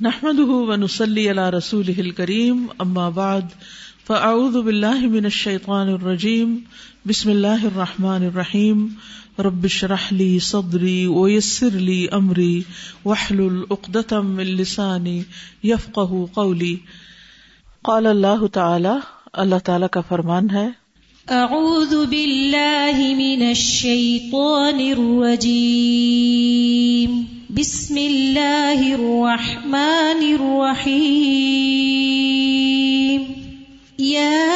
نحمده ونصلي على رسوله الكريم، أما بعد، فأعوذ بالله من الشيطان الرجيم. بسم الله الرحمن الرحيم. رب اشرح لي صدري ويسر لي أمري، واحلل عقدة من لساني يفقه قولي. قال الله تعالى اللہ تعالی کا فرمان ہے، أعوذ بالله من الشيطان الرجيم. بسم الله الرحمن الرحيم يا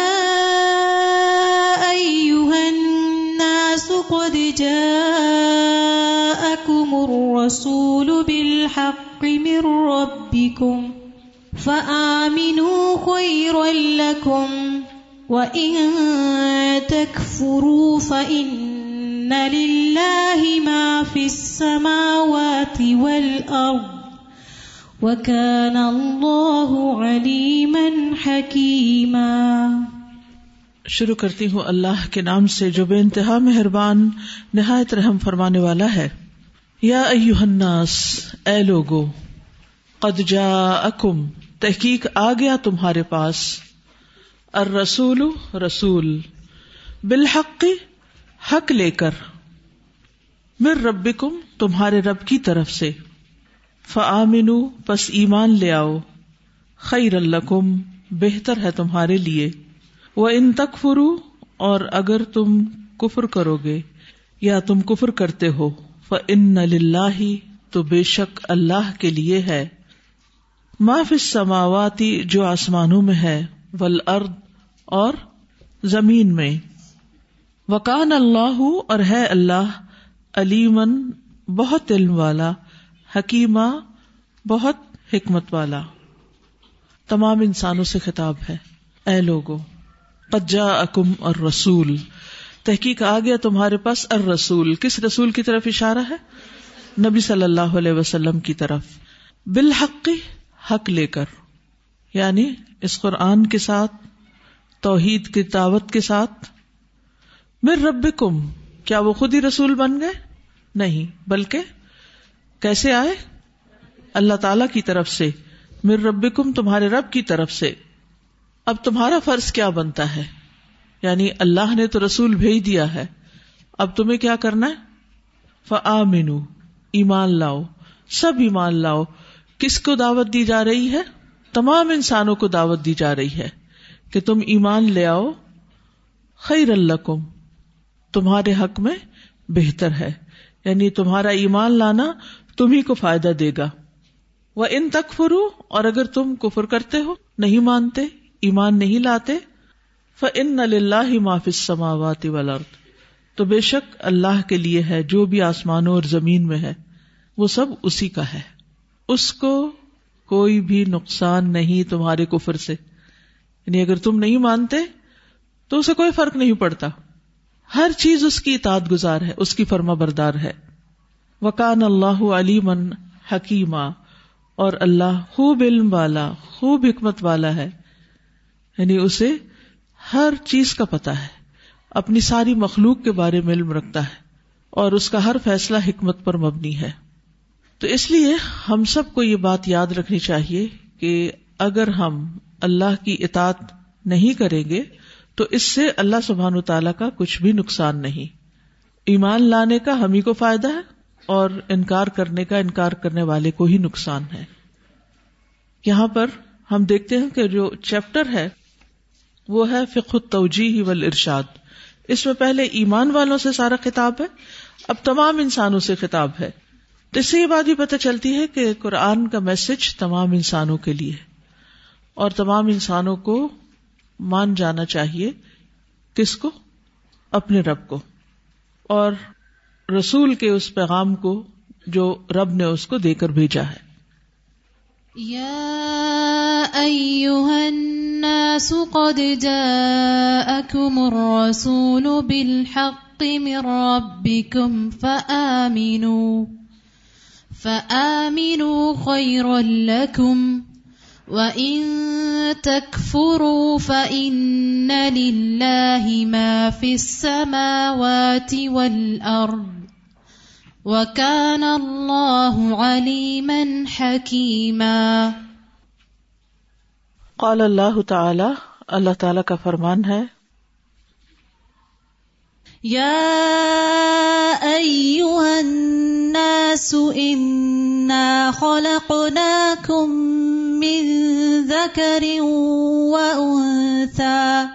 أيها الناس قد جاءكم الرسول بالحق من ربكم فآمنوا خيرا لكم وإن تكفروا فإن لله ما في السماوات وكان الله عليما حكيما شروع کرتی ہوں اللہ کے نام سے جو بے انتہا مہربان، نہایت رحم فرمانے والا ہے۔ یا ایوہ الناس، اے لوگو، قد جاءکم، تحقیق آ گیا تمہارے پاس۔ الرسول رسول، بالحق حق لے کر مر ربکم تمہارے رب کی طرف سے۔ فآمنو، پس ایمان لے آؤ۔ خیر الکم بہتر ہے تمہارے لیے۔ وہ ان تک فرو اور اگر تم کفر کرو گے یا تم کفر کرتے ہو فن للہ تو بے شک اللہ کے لیے ہے۔ معاف سماواتی جو آسمانوں میں ہے ول ارد اور زمین میں۔ وکان اللہ اور ہے اللہ علیمن بہت علم والا، حکیمہ، بہت حکمت والا۔ تمام انسانوں سے خطاب ہے۔ اے لوگو قجا اکم اور رسول تحقیق آ گیا تمہارے پاس ار رسول کس رسول کی طرف اشارہ ہے؟ نبی صلی اللہ علیہ وسلم کی طرف۔ بالحق، حق لے کر۔ یعنی اس قرآن کے ساتھ، توحید کی دعوت کے ساتھ۔ مر رب کم کیا وہ خود ہی رسول بن گئے؟ نہیں، بلکہ کیسے آئے؟ اللہ تعالی کی طرف سے میر رب کم تمہارے رب کی طرف سے۔ اب تمہارا فرض کیا بنتا ہے؟ یعنی اللہ نے تو رسول بھیج دیا ہے۔ اب تمہیں کیا کرنا ہے؟ فآمنو، ایمان لاؤ۔ سب ایمان لاؤ۔ کس کو دعوت دی جا رہی ہے؟ تمام انسانوں کو دعوت دی جا رہی ہے کہ تم ایمان لے آؤ۔ خیر اللہ تمہارے حق میں بہتر ہے۔ یعنی تمہارا ایمان لانا تمہیں کو فائدہ دے گا۔ وہ ان تک فرو اور اگر تم کفر کرتے ہو، نہیں مانتے، ایمان نہیں لاتے فن اللہ معاف سماوات ولرد تو بے شک اللہ کے لیے ہے جو بھی آسمانوں اور زمین میں ہے، وہ سب اسی کا ہے۔ اس کو کوئی بھی نقصان نہیں تمہارے کفر سے۔ یعنی اگر تم نہیں مانتے، تو اسے کوئی فرق نہیں پڑتا۔ ہر چیز اس کی اطاعت گزار ہے، اس کی فرما بردار ہے۔ وکان اللہ علی من حکیمہ اور اللہ خوب علم والا، خوب حکمت والا ہے۔ یعنی اسے ہر چیز کا پتا ہے، اپنی ساری مخلوق کے بارے میں علم رکھتا ہے، اور اس کا ہر فیصلہ حکمت پر مبنی ہے۔ تو اس لیے ہم سب کو یہ بات یاد رکھنی چاہیے کہ اگر ہم اللہ کی اطاعت نہیں کریں گے تو اس سے اللہ سبحان و تعالیٰ کا کچھ بھی نقصان نہیں۔ ایمان لانے کا ہم ہی کو فائدہ ہے اور انکار کرنے کا انکار کرنے والے کو ہی نقصان ہے۔ یہاں پر ہم دیکھتے ہیں کہ جو چیپٹر ہے وہ ہے فق توجی ول ارشاد اس میں پہلے ایمان والوں سے سارا خطاب ہے، اب تمام انسانوں سے خطاب ہے۔ تو اس سے یہ بات بھی پتہ چلتی ہے کہ قرآن کا میسج تمام انسانوں کے لیے اور تمام انسانوں کو مان جانا چاہیے کس کو؟ اپنے رب کو۔ اور رسول کے اس پیغام کو جو رب نے اس کو دے کر بھیجا ہے۔ یا الناس قد جاءکم الرسول بالحق من ربکم فآمنوا فآمنوا خیرا لکم۔ وَإِن تَكْفُرُوا فَإِنَّ لِلَّهِ مَا فِي السَّمَاوَاتِ وَالْأَرْضِ وكان الله عليما حكيما قال اللہ تعالی اللہ تعالی کا فرمان ہے يا أيها الناس إنا خلقناكم من ذكر وأنثى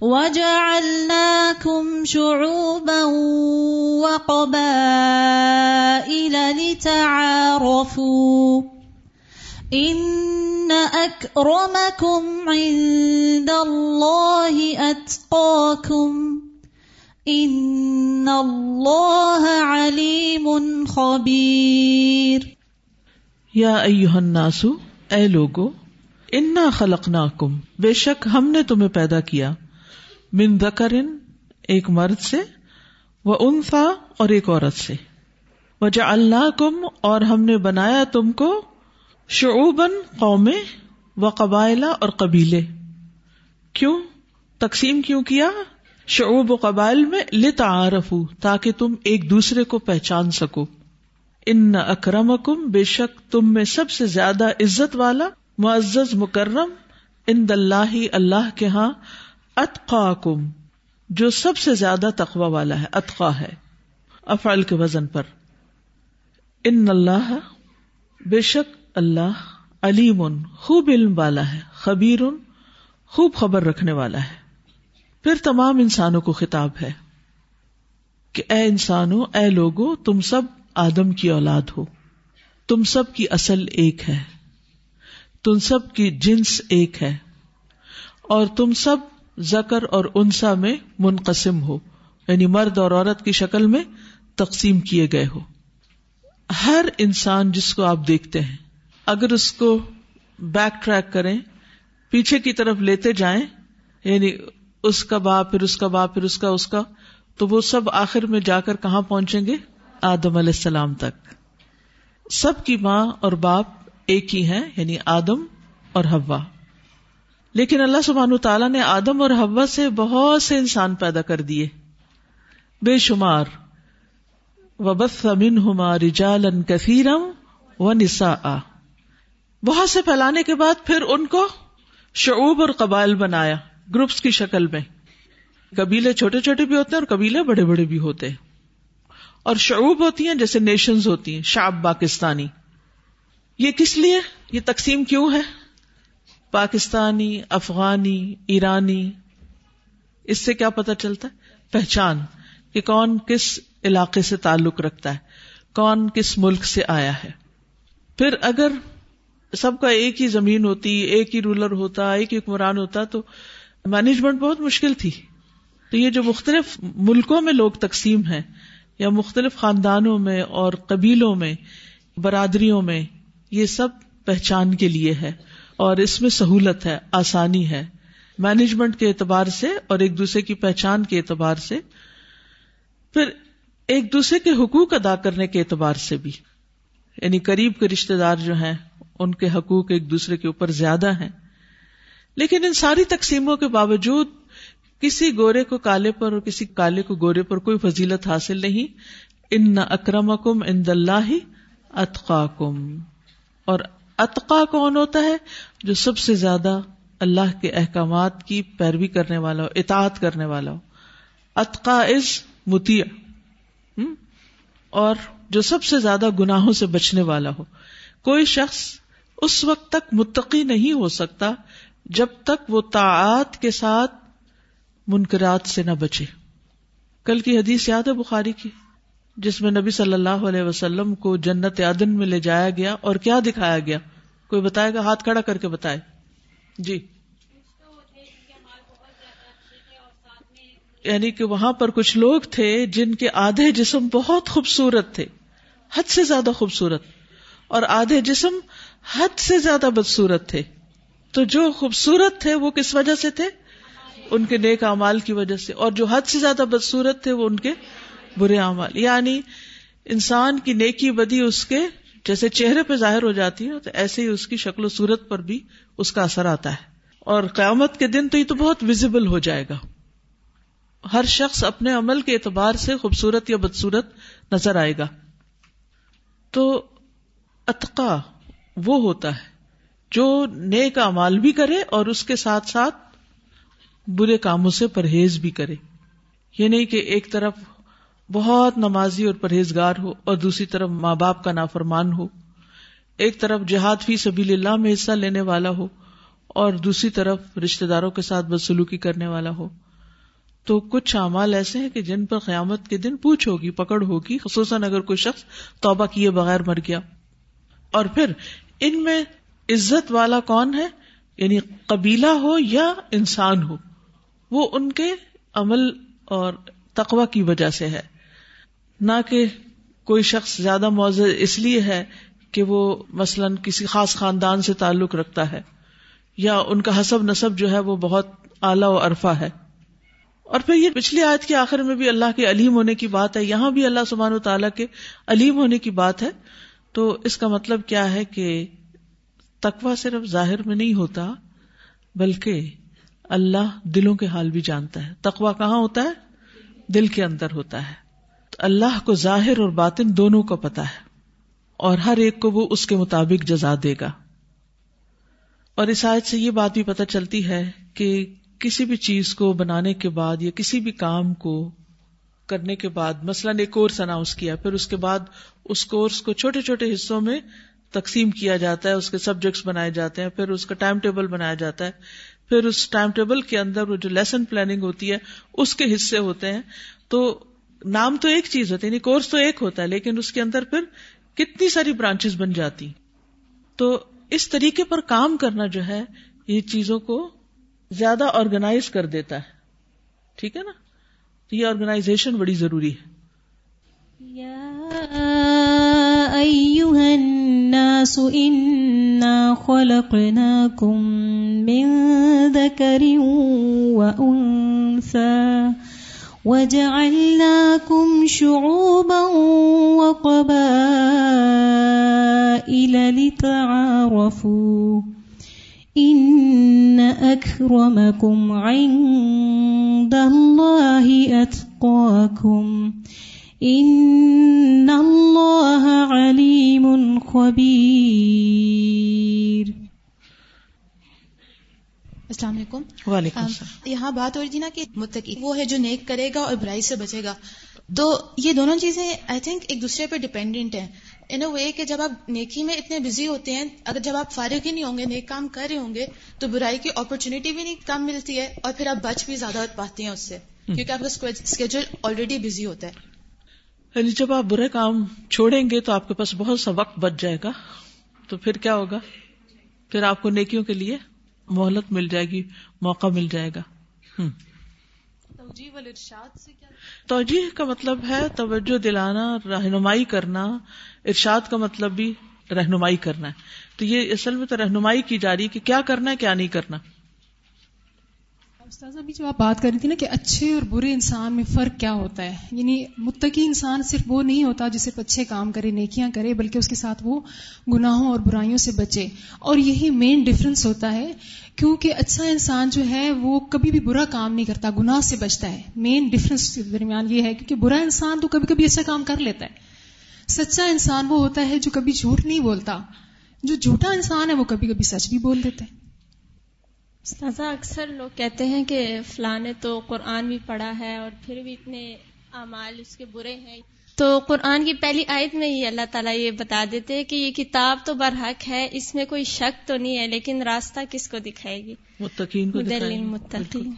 وجعلناكم شعوبا وقبائل لتعارفوا إن أكرمكم عند الله أتقاكم ان اللہ علیم خبیر یا ایوہ الناس اے لوگو، انا خلقناکم۔ بے شک ہم نے تمہیں پیدا کیا۔ من ذکرن، ایک مرد سے، و انفا اور ایک عورت سے۔ وجہ اللہ کم اور ہم نے بنایا تم کو شعوبن قومیں و قبائلہ اور قبیلے۔ کیوں؟ تقسیم کیوں کیا؟ شعوب و قبائل میں لتعارف تاکہ تم ایک دوسرے کو پہچان سکو۔ ان اکرم کم بے شک تم میں سب سے زیادہ عزت والا، معزز، مکرم ان اللہ اللہ کے ہاں اتقا کم جو سب سے زیادہ تقوا والا ہے، اتقا ہے۔ افعال کے وزن پر۔ ان اللہ، بے شک اللہ علیم، خوب علم والا ہے، خبیر، خوب خبر رکھنے والا ہے۔ پھر تمام انسانوں کو خطاب ہے کہ اے انسانوں، اے لوگوں تم سب آدم کی اولاد ہو۔ تم سب کی اصل ایک ہے۔ تم سب کی جنس ایک ہے۔ اور تم سب زکر اور انسا میں منقسم ہو۔ یعنی مرد اور عورت کی شکل میں تقسیم کیے گئے ہو۔ ہر انسان جس کو آپ دیکھتے ہیں، اگر اس کو بیک ٹریک کریں، پیچھے کی طرف لیتے جائیں یعنی اس کا باپ، پھر اس کا باپ، پھر اس کا اس کا، تو وہ سب آخر میں جا کر کہاں پہنچیں گے؟ آدم علیہ السلام تک۔ سب کی ماں اور باپ ایک ہی ہیں یعنی آدم اور ہوا لیکن اللہ سبحان تعالیٰ نے آدم اور ہوا سے بہت سے انسان پیدا کر دیے۔ بے شمار۔ و بس امن ہما رجالن کثیرم و نسا بہت سے پھیلانے کے بعد پھر ان کو شعوب اور قبائل بنایا، گروپس کی شکل میں۔ قبیلے چھوٹے چھوٹے بھی ہوتے ہیں اور قبیلے بڑے بڑے بھی ہوتے ہیں۔ اور شعوب ہوتی ہیں جیسے نیشنز ہوتی ہیں شاب پاکستانی۔ یہ کس لیے؟ یہ تقسیم کیوں ہے؟ پاکستانی، افغانی، ایرانی۔ اس سے کیا پتا چلتا ہے؟ پہچان کہ کون کس علاقے سے تعلق رکھتا ہے، کون کس ملک سے آیا ہے۔ پھر اگر سب کا ایک ہی زمین ہوتی، ایک ہی رولر ہوتا، ایک ہی حکمران ہوتا، تو مینجمنٹ بہت مشکل تھی۔ تو یہ جو مختلف ملکوں میں لوگ تقسیم ہیں یا مختلف خاندانوں میں اور قبیلوں میں، برادریوں میں، یہ سب پہچان کے لیے ہے اور اس میں سہولت ہے، آسانی ہے۔ مینجمنٹ کے اعتبار سے اور ایک دوسرے کی پہچان کے اعتبار سے۔ پھر ایک دوسرے کے حقوق ادا کرنے کے اعتبار سے بھی۔ یعنی قریب کے رشتے دار جو ہیں، ان کے حقوق ایک دوسرے کے اوپر زیادہ ہیں۔ لیکن ان ساری تقسیموں کے باوجود کسی گورے کو کالے پر اور کسی کالے کو گورے پر کوئی فضیلت حاصل نہیں۔ ان نہ اکرم کم ان دلہ اتقا کم اور اتقا کون ہوتا ہے؟ جو سب سے زیادہ اللہ کے احکامات کی پیروی کرنے والا ہو، اطاعت کرنے والا ہو۔ اتقا از متیا اور جو سب سے زیادہ گناہوں سے بچنے والا ہو۔ کوئی شخص اس وقت تک متقی نہیں ہو سکتا جب تک وہ تعات کے ساتھ منکرات سے نہ بچے۔ کل کی حدیث یاد ہے بخاری کی، جس میں نبی صلی اللہ علیہ وسلم کو جنت عدن میں لے جایا گیا اور کیا دکھایا گیا؟ کوئی بتائے گا؟ ہاتھ کھڑا کر کے بتائے۔ جی۔ یعنی کہ وہاں پر کچھ لوگ تھے جن کے آدھے جسم بہت خوبصورت تھے، حد سے زیادہ خوبصورت، اور آدھے جسم حد سے زیادہ بدسورت تھے۔ تو جو خوبصورت تھے وہ کس وجہ سے تھے؟ ان کے نیک امال کی وجہ سے اور جو حد سے زیادہ بدسورت تھے وہ ان کے برے اعمال۔ یعنی انسان کی نیکی بدی اس کے جیسے چہرے پہ ظاہر ہو جاتی ہے تو ایسے ہی اس کی شکل و صورت پر بھی اس کا اثر آتا ہے۔ اور قیامت کے دن تو یہ تو بہت ویزیبل ہو جائے گا۔ ہر شخص اپنے عمل کے اعتبار سے خوبصورت یا بدسورت نظر آئے گا۔ تو اتقا وہ ہوتا ہے جو نیک امال بھی کرے اور اس کے ساتھ ساتھ برے کاموں سے پرہیز بھی کرے۔ یہ نہیں کہ ایک طرف بہت نمازی اور پرہیزگار ہو اور دوسری طرف ماں باپ کا نافرمان ہو۔ ایک طرف جہاد فی سبیل اللہ میں حصہ لینے والا ہو اور دوسری طرف رشتے داروں کے ساتھ بدسلوکی کرنے والا ہو۔ تو کچھ اعمال ایسے ہیں کہ جن پر قیامت کے دن پوچھ ہوگی، پکڑ ہوگی، خصوصاً اگر کوئی شخص توبہ کیے بغیر مر گیا۔ اور پھر ان میں عزت والا کون ہے؟ یعنی قبیلہ ہو یا انسان ہو؟ وہ ان کے عمل اور تقوا کی وجہ سے ہے۔ نہ کہ کوئی شخص زیادہ معذر اس لیے ہے کہ وہ مثلاً کسی خاص خاندان سے تعلق رکھتا ہے یا ان کا حسب نصب جو ہے وہ بہت اعلی و عرفا ہے۔ اور پھر یہ پچھلی آیت کے آخر میں بھی اللہ کے علیم ہونے کی بات ہے۔ یہاں بھی اللہ سبحان و تعالیٰ کے علیم ہونے کی بات ہے۔ تو اس کا مطلب کیا ہے کہ تقوا صرف ظاہر میں نہیں ہوتا، بلکہ اللہ دلوں کے حال بھی جانتا ہے۔ تقوا کہاں ہوتا ہے؟ دل کے اندر ہوتا ہے۔ تو اللہ کو ظاہر اور باطن دونوں کو پتا ہے۔ اور ہر ایک کو وہ اس کے مطابق جزا دے گا۔ اور اس آیت سے یہ بات بھی پتہ چلتی ہے کہ کسی بھی چیز کو بنانے کے بعد یا کسی بھی کام کو کرنے کے بعد، مثلاً ایک کورس اناؤنس کیا، پھر اس کے بعد اس کورس کو چھوٹے چھوٹے حصوں میں تقسیم کیا جاتا ہے، اس کے سبجیکٹس بنائے جاتے ہیں، پھر اس کا ٹائم ٹیبل بنایا جاتا ہے۔ پھر اس ٹائم ٹیبل کے اندر وہ جو لیسن پلاننگ ہوتی ہے، اس کے حصے ہوتے ہیں۔ تو نام تو ایک چیز ہوتی ہے یعنی کورس تو ایک ہوتا ہے، لیکن اس کے اندر پھر کتنی ساری برانچز بن جاتی۔ تو اس طریقے پر کام کرنا جو ہے، یہ چیزوں کو زیادہ آرگنائز کر دیتا ہے۔ ٹھیک ہے نا؟ تو یہ آرگنائزیشن بڑی ضروری ہے۔ الناس إنا خلقناكم من ذكر وأنثى وجعلناكم شعوبا وقبائل لتعارفوا إن أكرمكم عند الله أتقاكم إن الله عليم خبير السلام علیکم وعلیکم السلام یہاں بات ہو رہی تھی نا کہ متقی وہ ہے جو نیک کرے گا اور برائی سے بچے گا. تو یہ دونوں چیزیں آئی تھنک ایک دوسرے پہ ڈیپینڈنٹ ہیں. ان اے وے کہ جب آپ نیکی میں اتنے بزی ہوتے ہیں اگر جب آپ فارغ ہی نہیں ہوں گے نیک کام کر رہے ہوں گے تو برائی کی اپرچونیٹی بھی نہیں کم ملتی ہے اور پھر آپ بچ بھی زیادہ پاتے ہیں اس سے. کیونکہ آپ کا اسکیجول آلریڈی بزی ہوتا ہے. یعنی جب آپ برے کام چھوڑیں گے تو آپ کے پاس بہت سا وقت بچ جائے گا۔ تو پھر کیا ہوگا؟ پھر آپ کو نیکیوں کے لیے مہلت مل جائے گی موقع مل جائے گا۔ توجہ کا مطلب ہے توجہ دلانا رہنمائی کرنا۔ ارشاد کا مطلب بھی رہنمائی کرنا۔ ہے تو یہ اصل میں تو رہنمائی کی جا رہی کہ کیا کرنا ہے کیا نہیں کرنا۔ استاذ ابھی جو آپ بات کر رہی تھی نا کہ اچھے اور برے انسان میں فرق کیا ہوتا ہے یعنی متقی انسان صرف وہ نہیں ہوتا جو صرف اچھے کام کرے، نیکیاں کرے، بلکہ اس کے ساتھ وہ گناہوں اور برائیوں سے بچے۔ اور یہی مین ڈفرنس ہوتا ہے، کیونکہ اچھا انسان جو ہے وہ کبھی بھی برا کام نہیں کرتا، گناہ سے بچتا ہے۔ مین ڈفرنس درمیان یہ ہے کیونکہ برا انسان تو کبھی کبھی اچھا کام کر لیتا ہے۔ سچا انسان وہ ہوتا ہے جو کبھی جھوٹ نہیں بولتا، جو جھوٹا انسان ہے وہ کبھی کبھی سچ بھی بول دیتا ہے۔ استاذہ اکثر لوگ کہتے ہیں کہ فلاں نے تو قرآن بھی پڑھا ہے اور پھر بھی اتنے اعمال اس کے برے ہیں۔ تو قرآن کی پہلی آیت میں ہی اللہ تعالیٰ یہ بتا دیتے کہ یہ کتاب تو برحق ہے اس میں کوئی شک تو نہیں ہے لیکن راستہ کس کو دکھائے گی؟ متقین کو متقین۔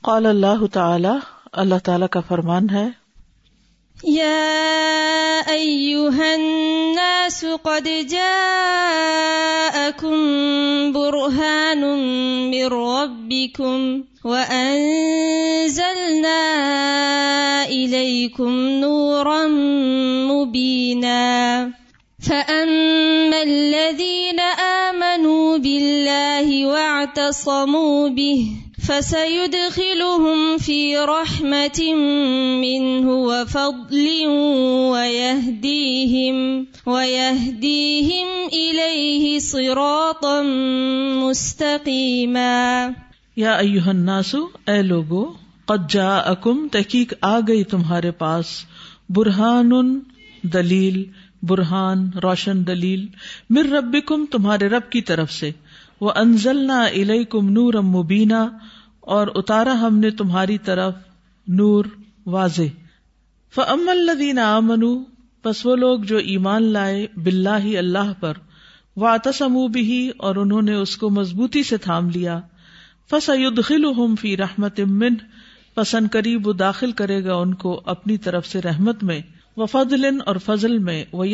قال اللہ تعالی اللہ تعالیٰ کا فرمان ہے يا أيها الناس قد جاءكم برهان من ربكم وأنزلنا إليكم نورا مبينا فأما الذين آمنوا بالله واعتصموا به فسيدخلهم في رحمة منه وفضل ويهديهم ويهديهم إليه صراطا مستقيما. یا ایوہ الناس، اے لوگو، قد جا اکم تحقیق آ گئی تمہارے پاس۔ برہان دلیل، برہان، روشن دلیل۔ مر رب تمہارے رب کی طرف سے۔ وہ انزل نہ کم نور مبینہ اور اتارا ہم نے تمہاری طرف نور واضح۔ فم الدین آمنو بس وہ لوگ جو ایمان لائے بلّہ ہی اللہ پر وہ بھی اور انہوں نے اس کو مضبوطی سے تھام لیا۔ فس خل فی رحمت من پسند قریب وہ داخل کرے گا ان کو اپنی طرف سے رحمت میں۔ وہ فضل اور فضل میں وہ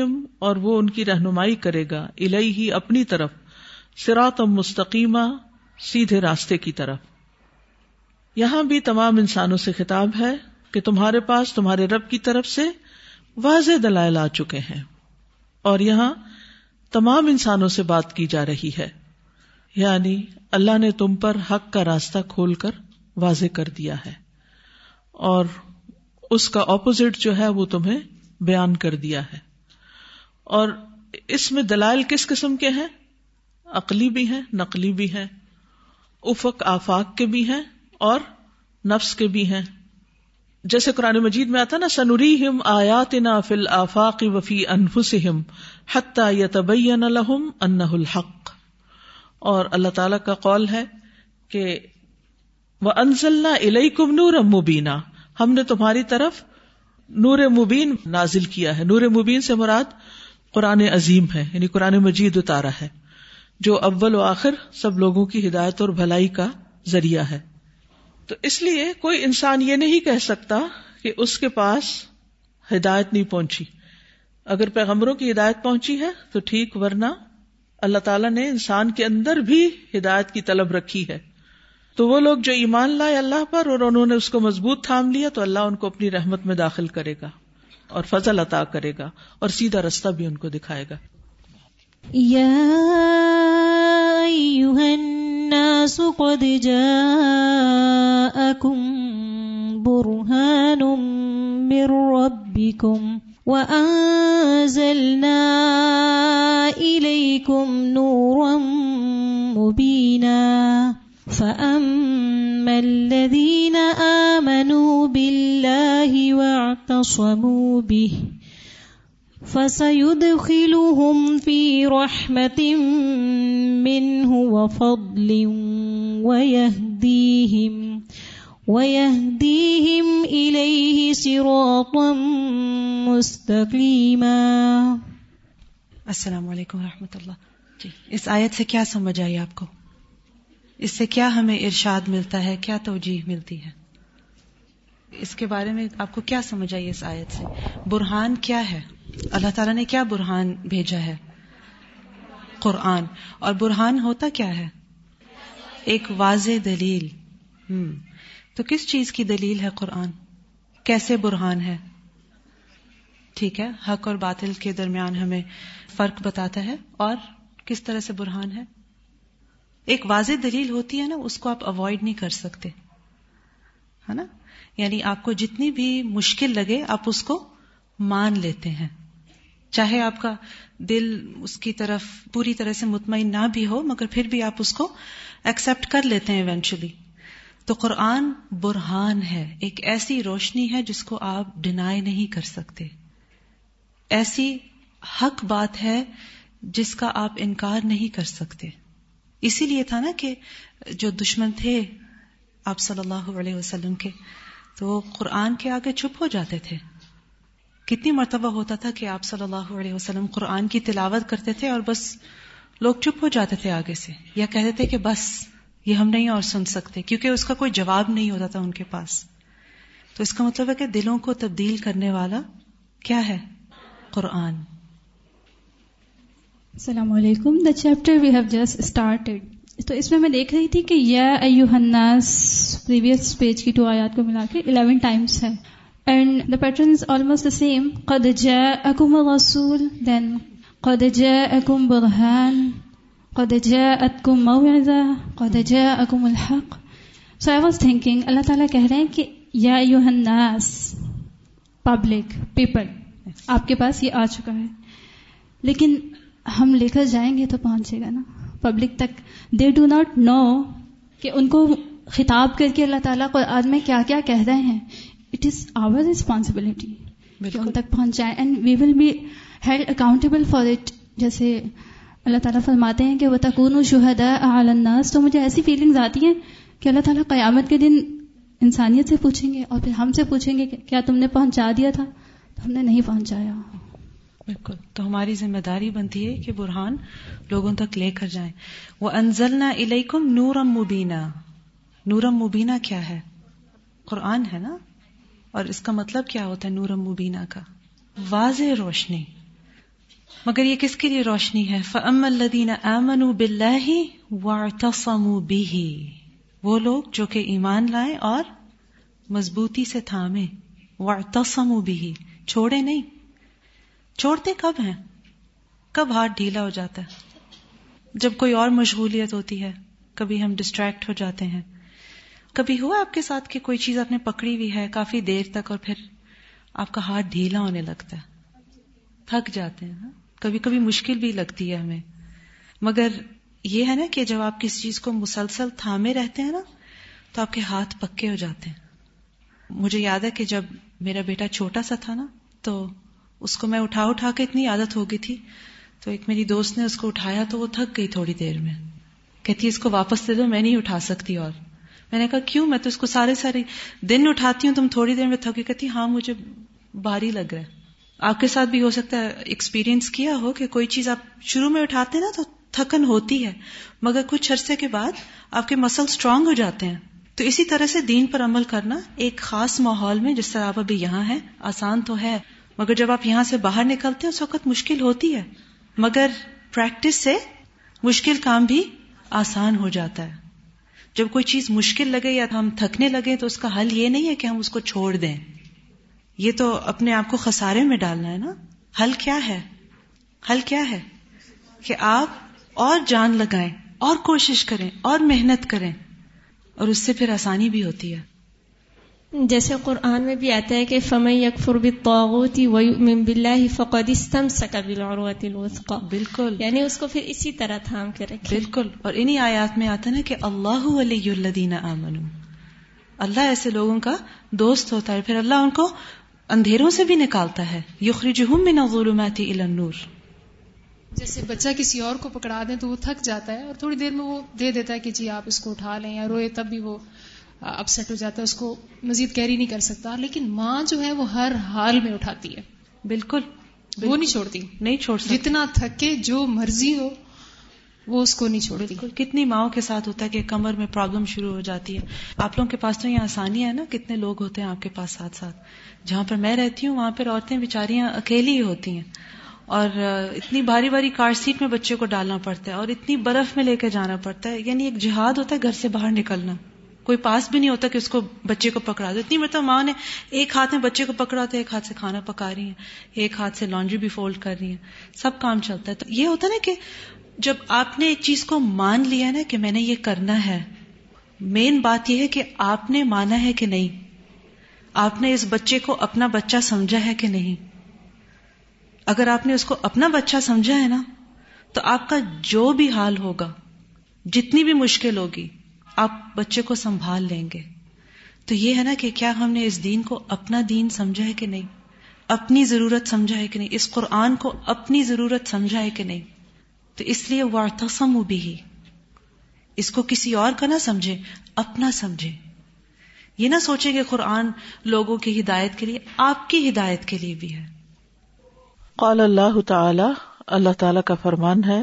ہم اور وہ ان کی رہنمائی کرے گا الہی ہی اپنی طرف۔ سرات مستقیمہ سیدھے راستے کی طرف۔ یہاں بھی تمام انسانوں سے خطاب ہے کہ تمہارے پاس تمہارے رب کی طرف سے واضح دلائل آ چکے ہیں۔ اور یہاں تمام انسانوں سے بات کی جا رہی ہے۔ یعنی اللہ نے تم پر حق کا راستہ کھول کر واضح کر دیا ہے۔ اور اس کا اپوزٹ جو ہے وہ تمہیں بیان کر دیا ہے۔ اور اس میں دلائل کس قسم کے ہیں؟ عقلی بھی ہیں، نقلی بھی ہیں، افق آفاق کے بھی ہیں اور نفس کے بھی ہیں۔ جیسے قرآن مجید میں آتا نا سنوری ہم آیات نا فل آفاق وفی انفسم حتہ یتبین لہم انہ الحق۔ اور اللہ تعالی کا قول ہے کہ وہ انزلنا الئی کم نور مبینہ ہم نے تمہاری طرف نور مبین نازل کیا ہے۔ نور مبین سے مراد قرآن عظیم ہے یعنی قرآن مجید اتارا ہے۔ جو اول و آخر سب لوگوں کی ہدایت اور بھلائی کا ذریعہ ہے۔ تو اس لیے کوئی انسان یہ نہیں کہہ سکتا کہ اس کے پاس ہدایت نہیں پہنچی۔ اگر پیغمبروں کی ہدایت پہنچی ہے تو ٹھیک، ورنہ اللہ تعالیٰ نے انسان کے اندر بھی ہدایت کی طلب رکھی ہے۔ تو وہ لوگ جو ایمان لائے اللہ پر اور انہوں نے اس کو مضبوط تھام لیا تو اللہ ان کو اپنی رحمت میں داخل کرے گا اور فضل عطا کرے گا اور سیدھا رستہ بھی ان کو دکھائے گا۔ الناس قد جاءكم برهان من ربكم وأنزلنا إليكم نورا مبينا فأما الذين آمنوا بالله واعتصموا به فسيدخلهم في رحمة منه وفضل ويهديهم ويهديهم إليه صراطا مستقيما. السلام علیکم و رحمۃ اللہ۔ جی اس آیت سے کیا سمجھ آئی آپ کو؟ اس سے کیا ہمیں ارشاد ملتا ہے؟ کیا توجیح ملتی ہے؟ اس کے بارے میں آپ کو کیا سمجھ آئی اس آیت سے؟ برہان کیا ہے؟ اللہ تعالیٰ نے کیا برہان بھیجا ہے؟ قرآن۔ اور برہان ہوتا کیا ہے؟ ایک واضح دلیل۔ ہم۔ تو کس چیز کی دلیل ہے قرآن؟ کیسے برہان ہے؟ ٹھیک ہے، حق اور باطل کے درمیان ہمیں فرق بتاتا ہے۔ اور کس طرح سے برہان ہے؟ ایک واضح دلیل ہوتی ہے نا، اس کو آپ اوائڈ نہیں کر سکتے۔ ہے نا؟ یعنی آپ کو جتنی بھی مشکل لگے، آپ اس کو مان لیتے ہیں۔ چاہے آپ کا دل اس کی طرف پوری طرح سے مطمئن نہ بھی ہو، مگر پھر بھی آپ اس کو ایکسپٹ کر لیتے ہیں ایونچولی تو قرآن برہان ہے، ایک ایسی روشنی ہے جس کو آپ ڈینائی نہیں کر سکتے. ایسی حق بات ہے جس کا آپ انکار نہیں کر سکتے. اسی لیے تھا نا کہ جو دشمن تھے آپ صلی اللہ علیہ وسلم کے، تو وہ قرآن کے آگے چپ ہو جاتے تھے۔ کتنی مرتبہ ہوتا تھا کہ آپ صلی اللہ علیہ وسلم قرآن کی تلاوت کرتے تھے اور بس لوگ چپ ہو جاتے تھے آگے سے یا کہتے تھے کہ بس یہ ہم نہیں اور سن سکتے کیونکہ اس کا کوئی جواب نہیں ہوتا تھا ان کے پاس۔ تو اس کا مطلب ہے کہ دلوں کو تبدیل کرنے والا کیا ہے؟ قرآن۔ السلام علیکم۔ The chapter we have just started تو اس میں میں دیکھ رہی تھی کہ یا ایو ہناس پریویس پیج کی ٹو آیات کو ملا کے الیون ٹائمس ہے۔ And the pattern is almost the same قد جاءکم الرسول. دین قد جاءکم برہان قد جاءتکم موعظہ قد جاءکم الحق. سو آئی واز تھنکنگ اللہ تعالیٰ کہہ رہے ہیں کہ یا ایو ہناس پبلک پیپل آپ کے پاس یہ آ چکا ہے لیکن ہم لے کر جائیں گے تو پہنچے گا نا پبلک تک دے ڈو ناٹ نو کہ ان کو خطاب کر کے اللہ تعالیٰ قرآن میں کیا کیا کہہ رہے ہیں اٹ از آور ریسپانسبلٹی ان تک پہنچ جائے and we will be held accountable for it جیسے اللہ تعالیٰ فرماتے ہیں کہ وہ تکون شہدا الناس تو مجھے ایسی فیلنگز آتی ہیں کہ اللہ تعالیٰ قیامت کے دن انسانیت سے پوچھیں گے اور پھر ہم سے پوچھیں گے کہ کیا تم نے پہنچا دیا تھا؟ تو ہم نے نہیں پہنچایا۔ بالکل۔ تو ہماری ذمہ داری بنتی ہے کہ برہان لوگوں تک لے کر جائیں۔ وہ انزلنا الیکم نورم مبینہ نورم مبینہ کیا ہے؟ قرآن ہے نا؟ اور اس کا مطلب کیا ہوتا ہے نورم مبینہ کا؟ واضح روشنی۔ مگر یہ کس کے لیے روشنی ہے؟ فم الدین امن بلّہ واٹسم بھی وہ لوگ جو کہ ایمان لائیں اور مضبوطی سے تھامے واٹسم بھی چھوڑے نہیں۔ چھوڑتے کب ہیں؟ کب ہاتھ ڈھیلا ہو جاتا ہے؟ جب کوئی اور مشغولیت ہوتی ہے، کبھی ہم ڈسٹریکٹ ہو جاتے ہیں۔ کبھی ہوا آپ کے ساتھ کہ کوئی چیز آپ نے پکڑی ہوئی ہے کافی دیر تک اور پھر آپ کا ہاتھ ڈھیلا ہونے لگتا ہے؟ تھک جاتے ہیں کبھی کبھی مشکل بھی لگتی ہے ہمیں۔ مگر یہ ہے نا کہ جب آپ کسی چیز کو مسلسل تھامے رہتے ہیں نا، تو آپ کے ہاتھ پکے ہو جاتے ہیں۔ مجھے یاد ہے کہ جب میرا بیٹا چھوٹا سا تھا نا، تو اس کو میں اٹھا اٹھا کے اتنی عادت ہو گئی تھی۔ تو ایک میری دوست نے اس کو اٹھایا تو وہ تھک گئی تھوڑی دیر میں۔ کہتی اس کو واپس دے دو، میں نہیں اٹھا سکتی اور۔ میں نے کہا، کیوں؟ میں تو اس کو سارے سارے دن اٹھاتی ہوں، تم تھوڑی دیر میں تھکی کہتی ہاں مجھے بھاری لگ رہا ہے۔ آپ کے ساتھ بھی ہو سکتا ہے ایکسپیرینس کیا ہو کہ کوئی چیز آپ شروع میں اٹھاتے نا تو تھکن ہوتی ہے، مگر کچھ عرصے کے بعد آپ کے مسل اسٹرانگ ہو جاتے ہیں۔ تو اسی طرح سے دین پر عمل کرنا ایک خاص ماحول میں، جس طرح آپ ابھی یہاں ہیں، آسان تو ہے، مگر جب آپ یہاں سے باہر نکلتے ہیں، اس وقت مشکل ہوتی ہے۔ مگر پریکٹس سے مشکل کام بھی آسان ہو جاتا ہے۔ جب کوئی چیز مشکل لگے یا ہم تھکنے لگے تو اس کا حل یہ نہیں ہے کہ ہم اس کو چھوڑ دیں۔ یہ تو اپنے آپ کو خسارے میں ڈالنا ہے نا۔ حل کیا ہے؟ حل کیا ہے؟ کہ آپ اور جان لگائیں، اور کوشش کریں، اور محنت کریں، اور اس سے پھر آسانی بھی ہوتی ہے۔ جیسے قرآن میں بھی آتا ہے کہ فم یکفر بالطاغوت ویؤمن باللہ فقد استمسک بالعروۃ الوثقى۔ بالکل۔ یعنی اس کو پھر اسی طرح تھام کے رکھے بالکل۔ اور انہی آیات میں آتا ہے نا کہ اللہ ولی الذین آمنوا۔ اللہ ایسے لوگوں کا دوست ہوتا ہے۔ پھر اللہ ان کو اندھیروں سے بھی نکالتا ہے۔ یخرجہم من الظلمات الى النور۔ جیسے بچہ کسی اور کو پکڑا دیں تو وہ تھک جاتا ہے اور تھوڑی دیر میں وہ دے دیتا ہے کہ جی آپ اس کو اٹھا لیں یا روئے تب بھی وہ اپسٹ ہو جاتا ہے اس کو مزید کیری نہیں کر سکتا۔ لیکن ماں جو ہے وہ ہر حال میں اٹھاتی ہے۔ بالکل۔ وہ نہیں چھوڑتی۔ نہیں چھوڑ جتنا تھکے جو مرضی ہو وہ اس کو نہیں چھوڑتی۔ کتنی ماؤں کے ساتھ ہوتا ہے کہ کمر میں پرابلم شروع ہو جاتی ہے۔ آپ لوگوں کے پاس تو یہ آسانی ہے نا کتنے لوگ ہوتے ہیں آپ کے پاس ساتھ ساتھ۔ جہاں پر میں رہتی ہوں وہاں پر عورتیں بیچاریاں اکیلی ہی ہوتی ہیں۔ اور اتنی بھاری بھاری کار سیٹ میں بچے کو ڈالنا پڑتا ہے اور اتنی برف میں لے کے جانا پڑتا ہے۔ یعنی ایک جہاد ہوتا ہے گھر سے باہر نکلنا۔ کوئی پاس بھی نہیں ہوتا کہ اس کو بچے کو پکڑا دو اتنی مرتبہ ماں نے ایک ہاتھ میں بچے کو پکڑا تو ایک ہاتھ سے کھانا پکا رہی ہیں، ایک ہاتھ سے لانڈری بھی فولڈ کر رہی ہیں۔ سب کام چلتا ہے۔ تو یہ ہوتا نا کہ جب آپ نے ایک چیز کو مان لیا نا کہ میں نے یہ کرنا ہے، مین بات یہ ہے کہ آپ نے مانا ہے کہ نہیں۔ آپ نے اس بچے کو اپنا بچہ سمجھا ہے کہ نہیں۔ اگر آپ نے اس کو اپنا بچہ سمجھا ہے نا، تو آپ کا جو بھی حال ہوگا، جتنی بھی مشکل ہوگی آپ بچے کو سنبھال لیں گے۔ تو یہ ہے نا کہ کیا ہم نے اس دین کو اپنا دین سمجھا ہے کہ نہیں؟ اپنی ضرورت سمجھا ہے کہ نہیں؟ اس قرآن کو اپنی ضرورت سمجھا ہے کہ نہیں؟ تو اس لیے وارتسم بھی اس کو کسی اور کا نہ سمجھے اپنا سمجھے یہ نہ سوچے کہ قرآن لوگوں کی ہدایت کے لیے، آپ کی ہدایت کے لیے بھی ہے۔ قال اللہ تعالی اللہ تعالی کا فرمان ہے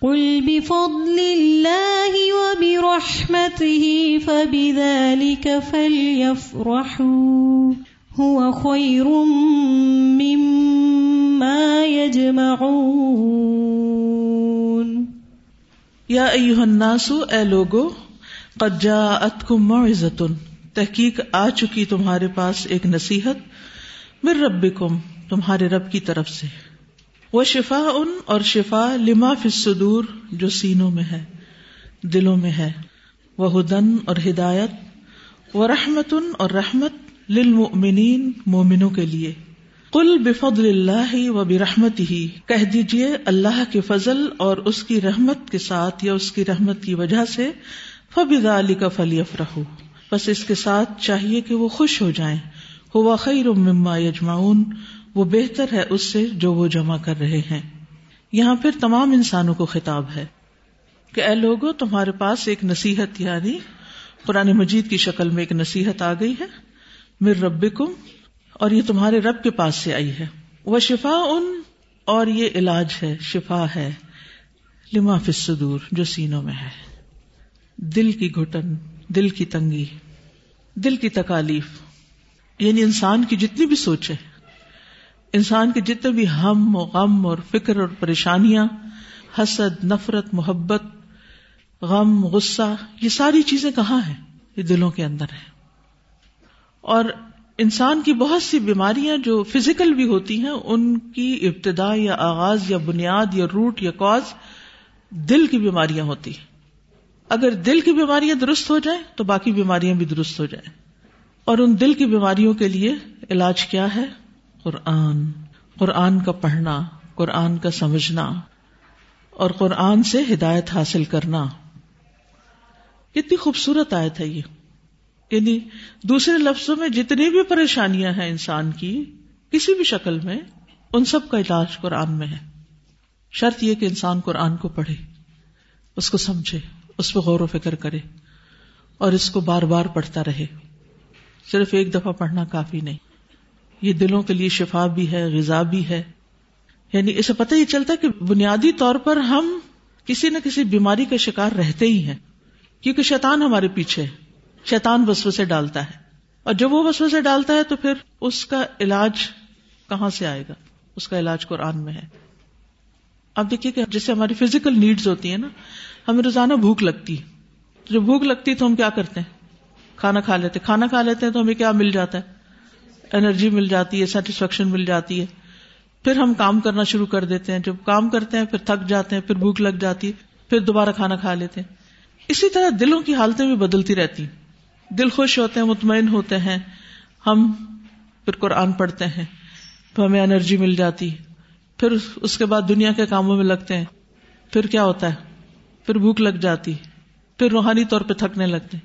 قل بفضل الله وبرحمته فبذلك فليفرحوا. هو خير مما يجمعون. یا ایوہ الناس، اے لوگو، قد جاءتکم موعظۃ، تحقیق آ چکی تمہارے پاس ایک نصیحت مر ربکم، تمہارے رب کی طرف سے۔ وہ شفا ان اور شفا لما فی الصدور جو سینوں میں ہے، دلوں میں ہے۔ وہ ہدن اور ہدایت، وہ رحمت ان اور رحمت للمؤمنین مومنوں کے لیے۔ کل بفضل اللہ و برحمت ہی کہہ دیجیے اللہ کے فضل اور اس کی رحمت کے ساتھ یا اس کی رحمت کی وجہ سے فبا علی کا فلی افرح بس اس کے ساتھ چاہیے کہ وہ خوش ہو جائیں۔ ہوا خیر مما یجمعون۔ وہ بہتر ہے اس سے جو وہ جمع کر رہے ہیں۔ یہاں پھر تمام انسانوں کو خطاب ہے کہ اے لوگوں تمہارے پاس ایک نصیحت یعنی قرآن مجید کی شکل میں ایک نصیحت آ گئی ہے مر رب اور یہ تمہارے رب کے پاس سے آئی ہے۔ وہ شفا ان اور یہ علاج ہے، شفا ہے، لما فصدور جو سینوں میں ہے۔ دل کی گھٹن، دل کی تنگی، دل کی تکالیف یعنی انسان کی جتنی بھی سوچے انسان کے جتنے بھی ہم و غم اور فکر اور پریشانیاں، حسد، نفرت، محبت، غم، غصہ، یہ ساری چیزیں کہاں ہیں؟ یہ دلوں کے اندر ہے اور انسان کی بہت سی بیماریاں جو فزیکل بھی ہوتی ہیں، ان کی ابتدا یا آغاز یا بنیاد یا روٹ یا کاز دل کی بیماریاں ہوتی ہیں۔ اگر دل کی بیماریاں درست ہو جائیں، تو باقی بیماریاں بھی درست ہو جائیں۔ اور ان دل کی بیماریوں کے لیے علاج کیا ہے؟ قرآن قرآن کا پڑھنا، قرآن کا سمجھنا اور قرآن سے ہدایت حاصل کرنا۔ کتنی خوبصورت آیت ہے یہ۔ یعنی دوسرے لفظوں میں جتنی بھی پریشانیاں ہیں انسان کی، کسی بھی شکل میں، ان سب کا علاج قرآن میں ہے۔ شرط یہ کہ انسان قرآن کو پڑھے، اس کو سمجھے، اس پہ غور و فکر کرے اور اس کو بار بار پڑھتا رہے۔ صرف ایک دفعہ پڑھنا کافی نہیں۔ یہ دلوں کے لیے شفا بھی ہے، غذا بھی ہے۔ یعنی اسے پتہ یہ چلتا ہے کہ بنیادی طور پر ہم کسی نہ کسی بیماری کا شکار رہتے ہی ہیں۔ کیونکہ شیطان ہمارے پیچھے شیطان وسو سے ڈالتا ہے۔ اور جب وہ وسو سے ڈالتا ہے تو پھر اس کا علاج کہاں سے آئے گا؟ اس کا علاج قرآن میں ہے۔ اب دیکھیے کہ جیسے ہماری فزیکل نیڈز ہوتی ہیں نا، ہمیں روزانہ بھوک لگتی ہے۔ جب بھوک لگتی ہے تو ہم کیا کرتے ہیں؟ کھانا کھا لیتے کھانا کھا لیتے ہیں تو ہمیں کیا مل جاتا ہے؟ انرجی مل جاتی ہے سیٹسفیکشن مل جاتی ہے۔ پھر ہم کام کرنا شروع کر دیتے ہیں۔ جب کام کرتے ہیں، پھر تھک جاتے ہیں، پھر بھوک لگ جاتی ہے، پھر دوبارہ کھانا کھا لیتے ہیں۔ اسی طرح دلوں کی حالتیں بھی بدلتی رہتی دل خوش ہوتے ہیں، مطمئن ہوتے ہیں۔ ہم پھر قرآن پڑھتے ہیں، تو ہمیں انرجی مل جاتی پھر اس کے بعد دنیا کے کاموں میں لگتے ہیں۔ پھر کیا ہوتا ہے؟ پھر بھوک لگ جاتی پھر روحانی طور پہ تھکنے لگتے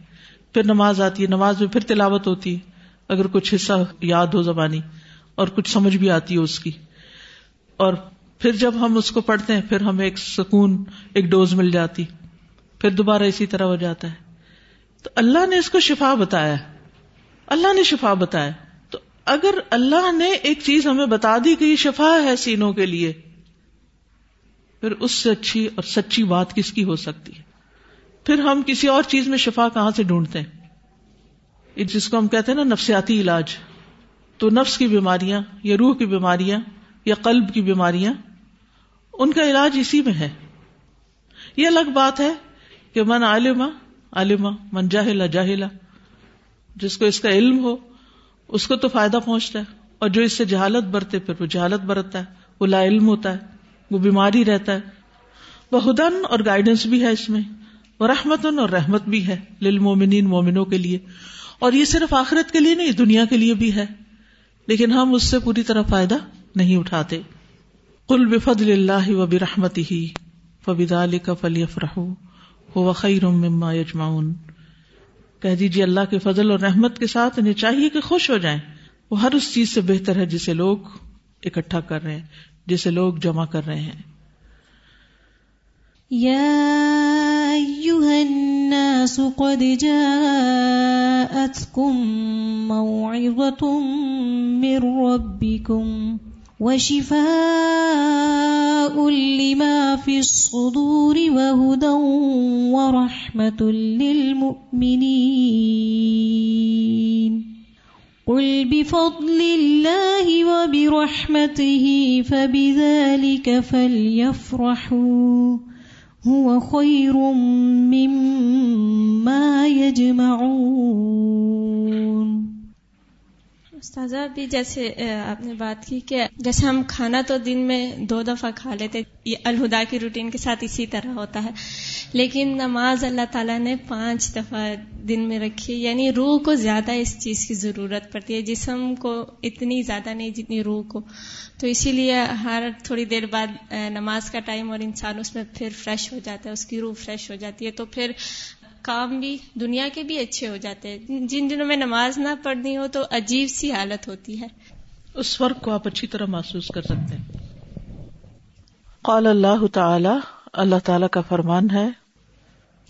پھر نماز آتی ہے، نماز میں پھر تلاوت ہوتی ہے۔ اگر کچھ حصہ یاد ہو زبانی اور کچھ سمجھ بھی آتی ہے اس کی۔ اور پھر جب ہم اس کو پڑھتے ہیں، پھر ہمیں ایک سکون، ایک ڈوز مل جاتی۔ پھر دوبارہ اسی طرح ہو جاتا ہے۔ تو اللہ نے اس کو شفا بتایا۔ اللہ نے شفا بتایا۔ تو اگر اللہ نے ایک چیز ہمیں بتا دی کہ یہ شفا ہے سینوں کے لیے، پھر اس سے اچھی اور سچی بات کس کی ہو سکتی ہے؟ پھر ہم کسی اور چیز میں شفا کہاں سے ڈھونڈتے ہیں؟ جس کو ہم کہتے ہیں نا نفسیاتی علاج، تو نفس کی بیماریاں، یا روح کی بیماریاں، یا قلب کی بیماریاں، ان کا علاج اسی میں ہے۔ یہ الگ بات ہے کہ من عالما عالما من جاہلا جاہلا جس کو اس کا علم ہو، اس کو تو فائدہ پہنچتا ہے۔ اور جو اس سے جہالت برتے، پھر وہ جہالت برتتا ہے۔ وہ لا علم ہوتا ہے، وہ بیماری رہتا ہے۔ وہ ہدن اور گائیڈنس بھی ہے اس میں، وہ رحمتن اور رحمت بھی ہے للمومنین مومنوں کے لیے۔ اور یہ صرف آخرت کے لیے نہیں، دنیا کے لیے بھی ہے۔ لیکن ہم اس سے پوری طرح فائدہ نہیں اٹھاتے۔ کل بفضل اللہ و برحمت ہی فبدا کا فلی افراہ وہ خیر مما یجمعون۔ کہہ دیجیے اللہ کے فضل اور رحمت کے ساتھ انہیں چاہیے کہ خوش ہو جائیں۔ وہ ہر اس چیز سے بہتر ہے جسے لوگ اکٹھا کر رہے ہیں، جسے لوگ جمع کر رہے ہیں۔ یا الناس قد جاءتكم موعظة من ربكم وشفاء لما في الصدور وهدى ورحمة للمؤمنين قل بفضل الله وبرحمته فبذلك فليفرحوا هو خير مما يجمعون۔ استاذہ بھی جیسے آپ نے بات کی کہ جیسے ہم کھانا تو دن میں دو دفعہ کھا لیتے، یہ الہدا کی روٹین کے ساتھ اسی طرح ہوتا ہے۔ لیکن نماز اللہ تعالیٰ نے پانچ دفعہ دن میں رکھی یعنی روح کو زیادہ اس چیز کی ضرورت پڑتی ہے، جسم کو اتنی زیادہ نہیں جتنی روح کو۔ تو اسی لیے ہر تھوڑی دیر بعد نماز کا ٹائم اور انسان اس میں پھر فریش ہو جاتا ہے، اس کی روح فریش ہو جاتی ہے۔ تو پھر کام بھی دنیا کے بھی اچھے ہو جاتے ہیں۔ جن دنوں میں نماز نہ پڑھنی ہو تو عجیب سی حالت ہوتی ہے۔ اس فرق کو آپ اچھی طرح محسوس کر سکتے ہیں۔ قال اللہ تعالی اللہ تعالی کا فرمان ہے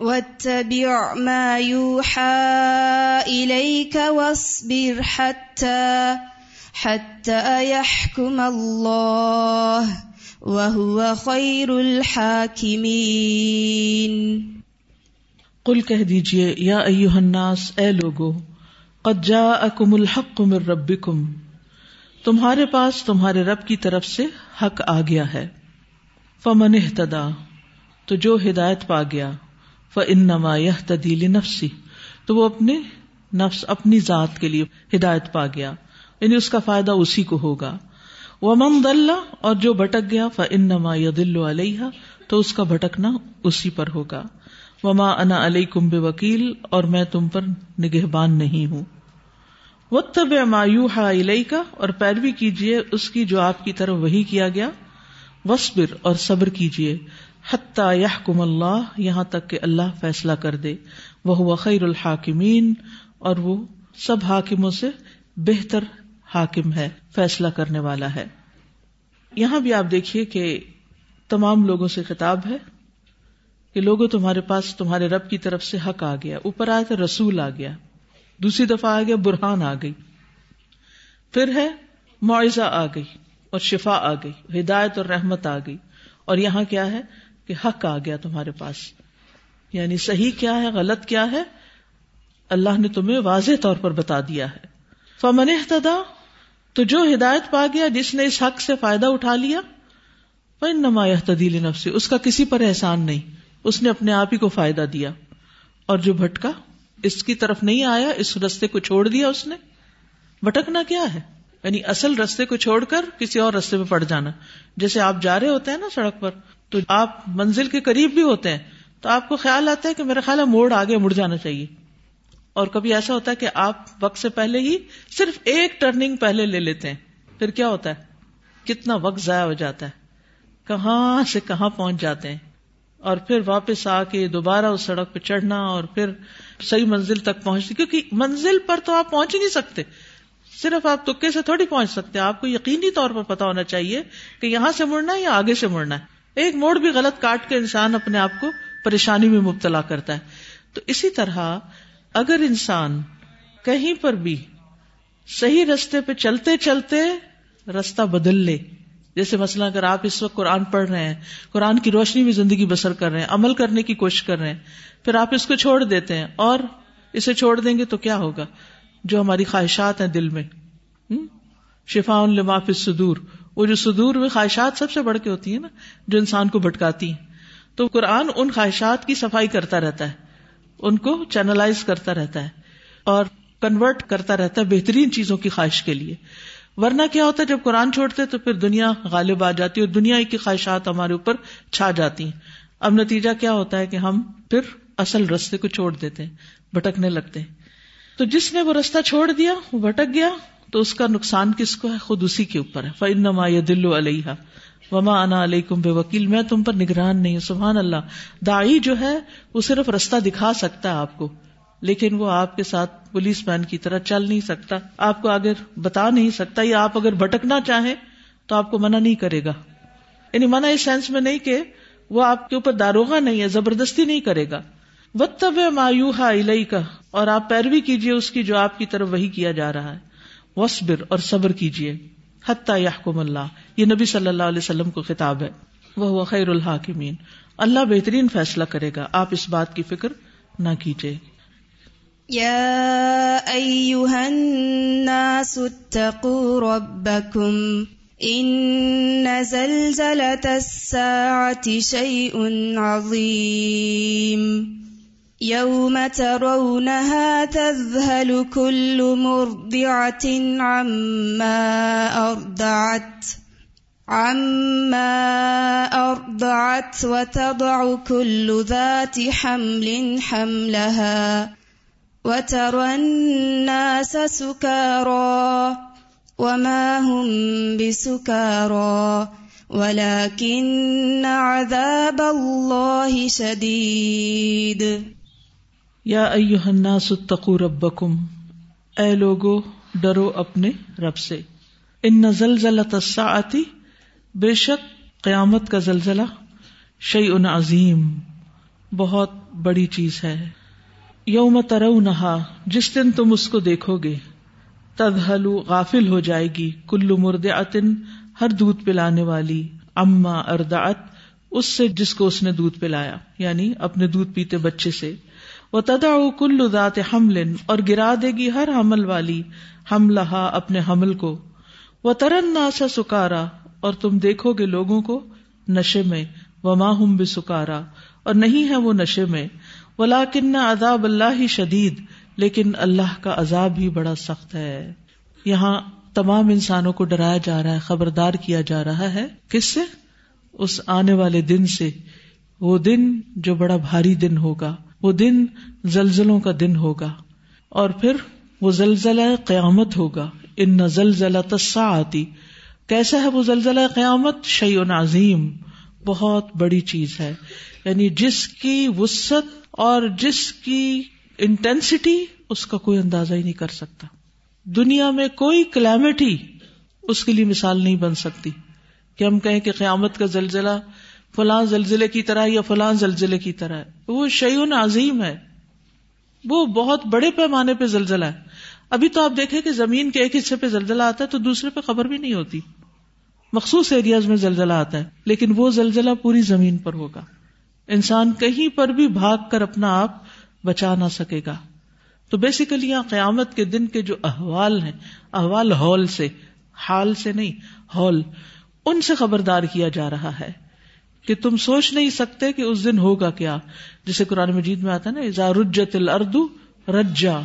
واتبع ما يوحى إليك واصبر حتى حتى يحكم الله، وهو خير الحاكمين. قل کہہ دیجیے، یا ایوہ الناس، اے لوگو، قد جاءکم الحق من ربکم، تمہارے پاس تمہارے رب کی طرف سے حق آ گیا ہے۔ فمن اہتدا تو جو ہدایت پا گیا۔ فانما یہتدی لنفسی تو وہ اپنے نفس، اپنی ذات کے لیے ہدایت پا گیا۔ یعنی اس کا فائدہ اسی کو ہوگا۔ ومن ضل، اور جو بھٹک گیا فانما یضل علیہ تو اس کا بھٹکنا اسی پر ہوگا۔ وما انا علیہ کمب وکیل اور میں تم پر نگہبان نہیں ہوں۔ وہ تب مایو کا اور پیروی کیجیے اس کی جو آپ کی طرف وہی کیا گیا۔ وسبر اور صبر کیجیے حتیٰ یہ کم اللہ یہاں تک کہ اللہ فیصلہ کر دے۔ وہ خیر الحاکمین اور وہ سب حاکموں سے بہتر حاکم ہے، فیصلہ کرنے والا ہے۔ یہاں بھی آپ دیکھیے کہ تمام لوگوں سے خطاب ہے کہ لوگوں تمہارے پاس تمہارے رب کی طرف سے حق آ گیا۔ اوپر آیا تو رسول آ گیا، دوسری دفعہ آ گیا، برہان آ گئی۔ پھر ہے معاوضہ آ گئی اور شفا آ گئی، ہدایت اور رحمت آ گئی۔ اور یہاں کیا ہے؟ کہ حق آ گیا تمہارے پاس۔ یعنی صحیح کیا ہے، غلط کیا ہے؟ اللہ نے تمہیں واضح طور پر بتا دیا ہے۔ فمن احتدا، تو جو ہدایت پا گیا، جس نے اس حق سے فائدہ اٹھا لیا نما تدیل نفسی اس کا کسی پر احسان نہیں۔ اس نے اپنے آپ ہی کو فائدہ دیا۔ اور جو بھٹکا، اس کی طرف نہیں آیا، اس رستے کو چھوڑ دیا اس نے۔ بھٹکنا کیا ہے؟ یعنی اصل رستے کو چھوڑ کر کسی اور رستے پہ پڑ جانا۔ جیسے آپ جا رہے ہوتے ہیں نا سڑک پر تو آپ منزل کے قریب بھی ہوتے ہیں تو آپ کو خیال آتا ہے کہ میرا خیال ہے موڑ آگے مڑ جانا چاہیے۔ اور کبھی ایسا ہوتا ہے کہ آپ وقت سے پہلے ہی صرف ایک ٹرننگ پہلے لے لیتے ہیں۔ پھر کیا ہوتا ہے؟ کتنا وقت ضائع ہو جاتا ہے۔ کہاں سے کہاں پہنچ جاتے ہیں۔ اور پھر واپس آ کے دوبارہ اس سڑک پہ چڑھنا اور پھر صحیح منزل تک پہنچتی کیونکہ منزل پر تو آپ پہنچ ہی نہیں سکتے۔ صرف آپ تکے سے تھوڑی پہنچ سکتے آپ کو یقینی طور پر پتا ہونا چاہیے کہ یہاں سے مڑنا ہے یا آگے سے مڑنا ہے۔ ایک موڑ بھی غلط کاٹ کے انسان اپنے آپ کو پریشانی میں مبتلا کرتا ہے۔ تو اسی طرح اگر انسان کہیں پر بھی صحیح رستے پہ چلتے چلتے رستہ بدل لے، جیسے مثلا اگر آپ اس وقت قرآن پڑھ رہے ہیں، قرآن کی روشنی میں زندگی بسر کر رہے ہیں، عمل کرنے کی کوشش کر رہے ہیں، پھر آپ اس کو چھوڑ دیتے ہیں اور اسے چھوڑ دیں گے تو کیا ہوگا؟ جو ہماری خواہشات ہیں دل میں۔ شفا ان سدور وہ جو سدور میں خواہشات سب سے بڑھ کے ہوتی ہیں نا، جو انسان کو بھٹکاتی ہیں۔ تو قرآن ان خواہشات کی صفائی کرتا رہتا ہے، ان کو چینلائز کرتا رہتا ہے اور کنورٹ کرتا رہتا ہے بہترین چیزوں کی خواہش کے لیے۔ ورنہ کیا ہوتا ہے، جب قرآن چھوڑتے تو پھر دنیا غالب آ جاتی ہے اور دنیا کی خواہشات ہمارے اوپر چھا جاتی ہیں۔ اب نتیجہ کیا ہوتا ہے کہ ہم پھر اصل رستے کو چھوڑ دیتے ہیں، بھٹکنے لگتے ہیں۔ تو جس نے وہ رستہ چھوڑ دیا، وہ بھٹک گیا تو اس کا نقصان کس کو ہے؟ خود اسی کے اوپر ہے۔ فن نما دلو علیہ وما انا علیہ کم بے وکیل میں تم پر نگران نہیں ہوں۔ سبحان اللہ۔ دائی جو ہے، وہ صرف رستہ دکھا سکتا ہے آپ کو۔ لیکن وہ آپ کے ساتھ پولیس مین کی طرح چل نہیں سکتا۔ آپ کو اگر بتا نہیں سکتا یا آپ اگر بھٹکنا چاہیں، تو آپ کو منع نہیں کرے گا۔ یعنی منع اس سینس میں نہیں کہ وہ آپ کے اوپر داروغہ نہیں ہے، زبردستی نہیں کرے گا۔ وطب مایوہا الئی کا اور آپ پیروی کیجیے اس کی جو آپ کی طرف وہی کیا جا رہا ہے۔ وسبر اور صبر کیجیے حتیٰ یحکم اللہ۔ یہ نبی صلی اللہ علیہ وسلم کو خطاب ہے۔ وہ خیر الحاکمین۔ اللہ بہترین فیصلہ کرے گا۔ آپ اس بات کی فکر نہ کیجیے يا أيها الناس اتقوا ربكم إن زلزلة الساعة شيء عظيم يوم ترونها تذهل كل مرضعة عما أرضعت عما أرضعت وتضع كل ذات حمل حملها وترى الناس سكارى وما هم بسكارى، ولكن عذاب الله شديد. یا ایوہ الناس اتقوا ربکم۔ اے لوگو، ڈرو اپنے رب سے۔ ان زلزلۃ الساعتی بے شک قیامت کا زلزلہ شیء عظیم، بہت بڑی چیز ہے۔ یوم ترونہا، جس دن تم اس کو دیکھو گے تدہلو غافل ہو جائے گی کلو مرد ہر دودھ پلانے والی۔ اما اردعت، اس سے جس کو اس نے دودھ پلایا یعنی اپنے دودھ پیتے بچے سے۔ وہ تدا کلو ذات حمل اور گرا دے گی ہر حمل والی حملہ اپنے حمل کو۔ وہ ترن ناسا سکارا، اور تم دیکھو گے لوگوں کو نشے میں۔ وما ہم بھی سکارا اور نہیں ہے وہ نشے میں۔ ولاکن عذاب اللہ ہی شدید، لیکن اللہ کا عذاب ہی بڑا سخت ہے۔ یہاں تمام انسانوں کو ڈرایا جا رہا ہے، خبردار کیا جا رہا ہے۔ کس سے؟ اس آنے والے دن سے۔ وہ دن جو بڑا بھاری دن ہوگا۔ وہ دن زلزلوں کا دن ہوگا اور پھر وہ زلزلہ قیامت ہوگا۔ ان زلزلہ تسا آتی کیسا ہے وہ زلزلہ قیامت؟ شعیون عظیم۔ بہت بڑی چیز ہے۔ یعنی جس کی وسط اور جس کی انٹینسٹی اس کا کوئی اندازہ ہی نہیں کر سکتا۔ دنیا میں کوئی کلیمٹی اس کے لیے مثال نہیں بن سکتی۔ کہ ہم کہیں کہ قیامت کا زلزلہ فلاں زلزلے کی طرح یا فلاں زلزلے کی طرح ہے؟ وہ شعیون عظیم ہے۔ وہ بہت بڑے پیمانے پہ زلزلہ ہے۔ ابھی تو آپ دیکھیں کہ زمین کے ایک حصے پہ زلزلہ آتا ہے تو دوسرے پہ خبر بھی نہیں ہوتی۔ مخصوص ایریاز میں زلزلہ آتا ہے، لیکن وہ زلزلہ پوری زمین پر ہوگا۔ انسان کہیں پر بھی بھاگ کر اپنا آپ بچا نہ سکے گا۔ تو بیسیکلی یہاں قیامت کے دن کے جو احوال ہیں، احوال ہال سے، حال سے نہیں ہال ان سے خبردار کیا جا رہا ہے۔ کہ تم سوچ نہیں سکتے کہ اس دن ہوگا کیا۔ جسے قرآن مجید میں آتا نا ازا رجت الردو رجا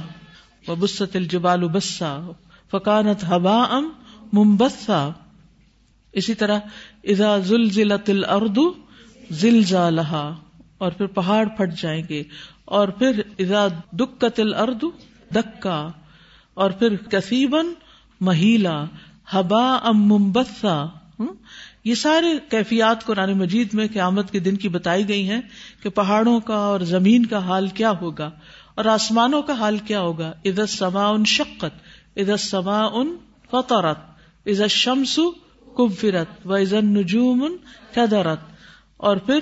و بست الجبال بسا فکانت ہبا ام ممبسا اسی طرح ازا زلزلت اردو زلزا اور پھر پہاڑ پھٹ جائیں گے۔ اور پھر، اذا دکت الارض دکا اور پھر کسیبن مہیلا ہبا ام ممبسا یہ سارے کیفیات قرآن مجید میں قیامت کے دن کی بتائی گئی ہیں کہ پہاڑوں کا اور زمین کا حال کیا ہوگا اور آسمانوں کا حال کیا ہوگا۔ ادھر سما ان شقت ادھر سما ان فطرت ادھر شمس کبفرت و ازن نجوم کدرت اور پھر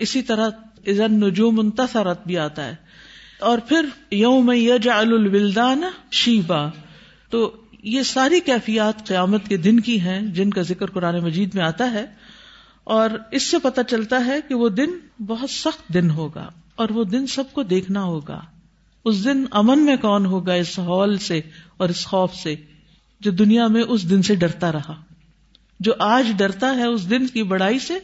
اسی طرح ازن نجوم ان منتصرت بھی آتا ہے۔ اور پھر یوم یجعل الولدان شیبا۔ تو یہ ساری کیفیات قیامت کے دن کی ہیں جن کا ذکر قرآن مجید میں آتا ہے اور اس سے پتہ چلتا ہے کہ وہ دن بہت سخت دن ہوگا اور وہ دن سب کو دیکھنا ہوگا۔ اس دن امن میں کون ہوگا اس ہال سے اور اس خوف سے جو دنیا میں اس دن سے ڈرتا رہا۔ جو آج ڈرتا ہے اس دن کی بڑائی سے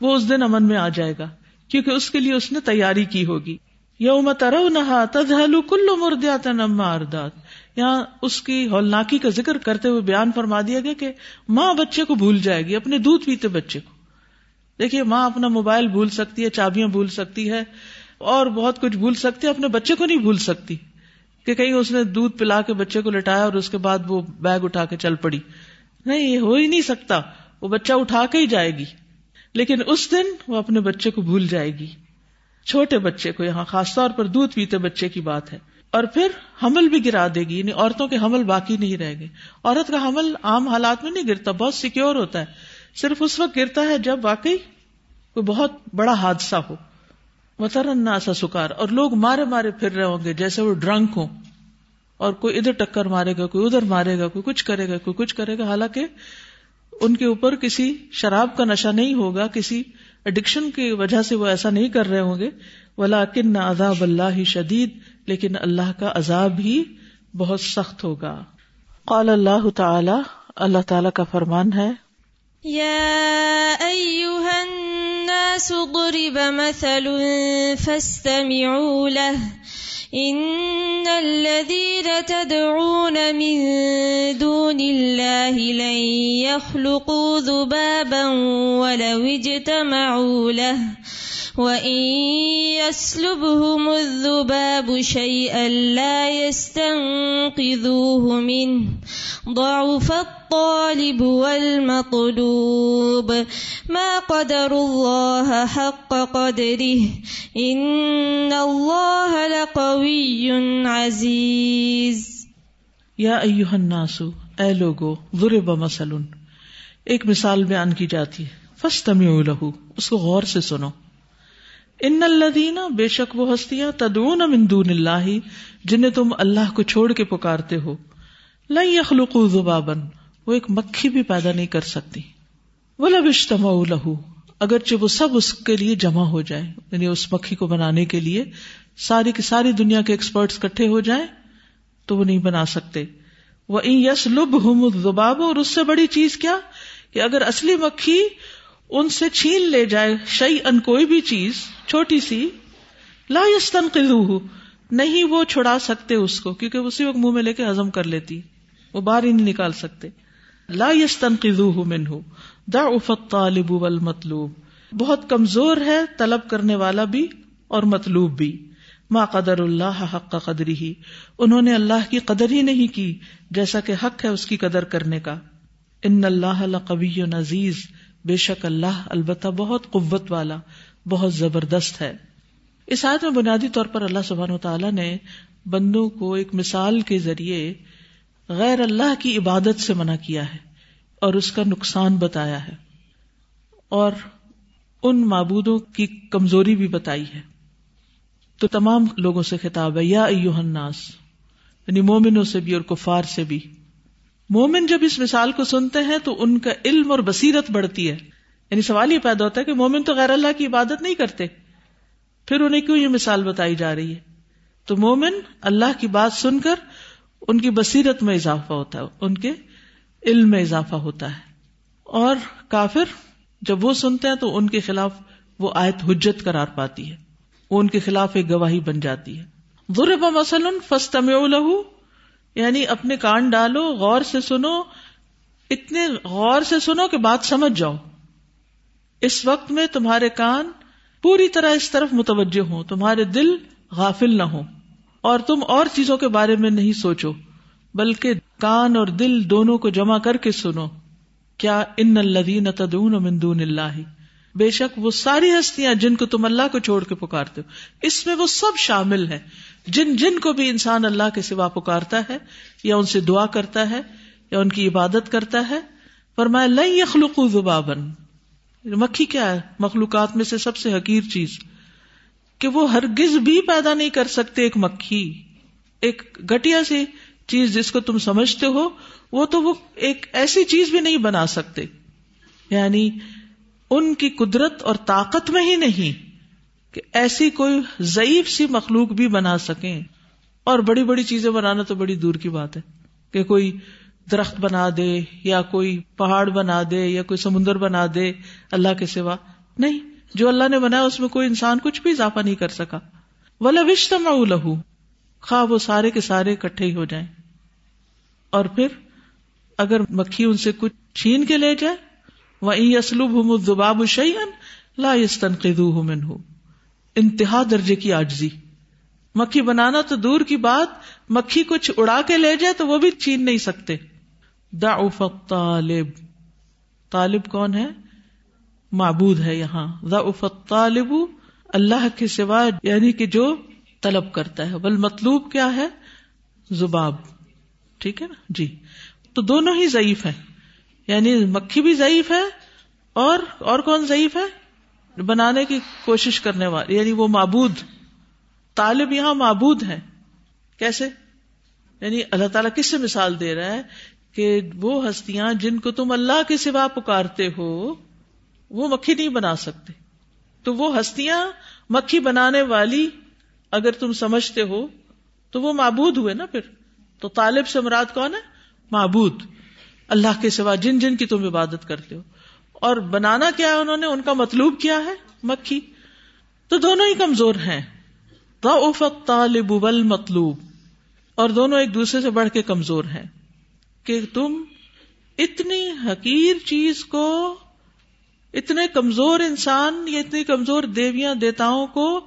وہ اس دن امن میں آ جائے گا کیونکہ اس کے لیے اس نے تیاری کی ہوگی۔ یوم ترو نہا تدہلو کلو مردیات نما اردات یہاں اس کی ہولناکی کا ذکر کرتے ہوئے بیان فرما دیا گیا کہ ماں بچے کو بھول جائے گی، اپنے دودھ پیتے بچے کو۔ دیکھیے، ماں اپنا موبائل بھول سکتی ہے، چابیاں بھول سکتی ہے، اور بہت کچھ بھول سکتی ہے، اپنے بچے کو نہیں بھول سکتی کہ کہیں اس نے دودھ پلا کے بچے کو لٹایا اور اس کے بعد وہ بیگ اٹھا کے چل پڑی۔ نہیں، یہ ہو ہی نہیں سکتا، وہ بچہ اٹھا کے ہی جائے گی۔ لیکن اس دن وہ اپنے بچے کو بھول جائے گی۔ چھوٹے بچے کو یہاں خاص طور پر دودھ پیتے بچے کی بات ہے۔ اور پھر حمل بھی گرا دے گی یعنی عورتوں کے حمل باقی نہیں رہے گے عورت کا حمل عام حالات میں نہیں گرتا، بہت سیکیور ہوتا ہے۔ صرف اس وقت گرتا ہے جب واقعی کوئی بہت بڑا حادثہ ہو۔ مترنا سا سکار، اور لوگ مارے مارے پھر رہے ہوں گے، جیسے وہ ڈرنک ہوں۔ اور کوئی ادھر ٹکر مارے گا، کوئی ادھر مارے گا، کوئی کچھ کرے گا، کوئی کچھ کرے گا۔ حالانکہ ان کے اوپر کسی شراب کا نشہ نہیں ہوگا، کسی اڈکشن کی وجہ سے وہ ایسا نہیں کر رہے ہوں گے۔ ولا کن نہ عذاب اللہ شدید، لیکن اللہ کا عذاب ہی بہت سخت ہوگا۔ قال اللہ تعالی اللہ تعالی کا فرمان ہے۔ الناس ضرب مثل فاستمعوا له إن الذين تدعون من دون الله لن يخلقوا ذبابا ولو اجتمعوا له۔ وَإِن يَسْلُبْهُمُ الذُّبَابُ شَيْئًا لَا يَسْتَنقِذُوهُ مِنْهُ ضَعُفَ الطَّالِبُ وَالْمَطْلُوبُ مَا قَدَرُ اللَّهَ حَقَّ قَدْرِهِ إِنَّ اللَّهَ لَقَوِيٌّ عَزِيزٌ یا الناس، اے لوگو، ضرب مثل۔ ایک مثال بیان کی جاتی ہے۔ فاستمعوا له، اس کو غور سے سنو۔ ان الدینہ بے شک وہ ہستیاں تدون من دون اللہ، جنہیں تم اللہ کو چھوڑ کے پکارتے ہو۔ لن يخلقوا ذبابا، وہ ایک مکھی بھی پیدا نہیں کر سکتی۔ ولا اجتمعوا له، اگرچہ وہ سب اس کے لیے جمع ہو جائے یعنی اس مکھی کو بنانے کے لیے ساری کی ساری دنیا کے ایکسپرٹس کٹھے ہو جائیں، تو وہ نہیں بنا سکتے۔ وہ یس لب ہوں اور اس سے بڑی چیز کیا؟ کہ اگر اصلی مکھی ان سے چھین لے جائے شعی ان کوئی بھی چیز چھوٹی سی، لا یستن نہیں وہ چھڑا سکتے اس کو، کیونکہ اسی وقت منہ میں لے کے ہزم کر لیتی، وہ باہر ہی نہیں نکال سکتے۔ لا یستن منہ دا افت طالب والمطلوب، بہت کمزور ہے طلب کرنے والا بھی اور مطلوب بھی۔ ما قدر اللہ حق کا قدری ہی انہوں نے اللہ کی قدر ہی نہیں کی، جیسا کہ حق ہے اس کی قدر کرنے کا۔ ان اللہ قبی عزیز بے شک اللہ البتہ بہت قوت والا، بہت زبردست ہے۔ اس آیت میں بنیادی طور پر اللہ سبحان و تعالیٰ نے بندوں کو ایک مثال کے ذریعے غیر اللہ کی عبادت سے منع کیا ہے اور اس کا نقصان بتایا ہے۔ اور ان معبودوں کی کمزوری بھی بتائی ہے۔ تو تمام لوگوں سے خطاب ہے، یا الناس یعنی مومنوں سے بھی اور کفار سے بھی۔ مومن جب اس مثال کو سنتے ہیں تو ان کا علم اور بصیرت بڑھتی ہے۔ یعنی سوال یہ پیدا ہوتا ہے کہ مومن تو غیر اللہ کی عبادت نہیں کرتے۔ پھر انہیں کیوں یہ مثال بتائی جا رہی ہے؟ تو مومن اللہ کی بات سن کر ان کی بصیرت میں اضافہ ہوتا ہے، ان کے علم میں اضافہ ہوتا ہے۔ اور کافر جب وہ سنتے ہیں تو ان کے خلاف وہ آیت حجت قرار پاتی ہے۔ وہ ان کے خلاف ایک گواہی بن جاتی ہے۔ ضرب مثلاً فستم لہو یعنی اپنے کان ڈالو، غور سے سنو، اتنے غور سے سنو کہ بات سمجھ جاؤ۔ اس وقت میں تمہارے کان پوری طرح اس طرف متوجہ ہوں، تمہارے دل غافل نہ ہو اور تم اور چیزوں کے بارے میں نہیں سوچو، بلکہ کان اور دل دونوں کو جمع کر کے سنو۔ کیا ان الدین تدون من دون اللہ؟ بے شک وہ ساری ہستیاں جن کو تم اللہ کو چھوڑ کے پکارتے ہو۔ اس میں وہ سب شامل ہے جن جن کو بھی انسان اللہ کے سوا پکارتا ہے، یا ان سے دعا کرتا ہے، یا ان کی عبادت کرتا ہے، فرمایا لئی یخلق زبابن مکھی کیا ہے؟ مخلوقات میں سے سب سے حقیر چیز۔ کہ وہ ہرگز بھی پیدا نہیں کر سکتے ایک مکھی۔ ایک گٹیا سی چیز جس کو تم سمجھتے ہو، وہ تو وہ ایک ایسی چیز بھی نہیں بنا سکتے۔ یعنی ان کی قدرت اور طاقت میں ہی نہیں۔ کہ ایسی کوئی ضعیف سی مخلوق بھی بنا سکیں۔ اور بڑی بڑی چیزیں بنانا تو بڑی دور کی بات ہے۔ کہ کوئی درخت بنا دے یا کوئی پہاڑ بنا دے یا کوئی سمندر بنا دے اللہ کے سوا۔ نہیں، جو اللہ نے بنایا اس میں کوئی انسان کچھ بھی اضافہ نہیں کر سکا۔ ولا وشتما لہو خواہ وہ سارے کے سارے اکٹھے ہی ہو جائیں۔ اور پھر اگر مکھی ان سے کچھ چھین کے لے جائے وہ اسلوب ہوں دباب شعین لا تنقید انتہا درجے کی آجزی مکھی بنانا تو دور کی بات، مکھی کچھ اڑا کے لے جائے تو وہ بھی چھین نہیں سکتے۔ ضعف طالب طالب کون ہے؟ معبود ہے یہاں۔ ضعف طالب اللہ کے سوا یعنی کہ جو طلب کرتا ہے۔ بل مطلوب کیا ہے؟ زباب۔ ٹھیک ہے نا؟ جی۔ تو دونوں ہی ضعیف ہے یعنی مکھی بھی ضعیف ہے اور اور کون ضعیف ہے؟ بنانے کی کوشش کرنے والے یعنی وہ معبود، طالب یہاں معبود ہیں۔ کیسے؟ یعنی اللہ تعالیٰ کس سے مثال دے رہا ہے کہ وہ ہستیاں جن کو تم اللہ کے سوا پکارتے ہو، وہ مکھی نہیں بنا سکتے۔ تو وہ ہستیاں مکھی بنانے والی اگر تم سمجھتے ہو، تو وہ معبود ہوئے نا پھر۔ تو طالب سے مراد کون ہے؟ معبود۔ اللہ کے سوا جن جن کی تم عبادت کرتے ہو۔ اور بنانا کیا ہے انہوں نے؟ ان کا مطلوب کیا ہے مکھی۔ تو دونوں ہی کمزور ہیں۔ طالب مطلوب اور دونوں ایک دوسرے سے بڑھ کے کمزور ہیں۔ کہ تم اتنی حقیر چیز کو، اتنے کمزور انسان، یا اتنی کمزور دیویاں، دیتاؤں کو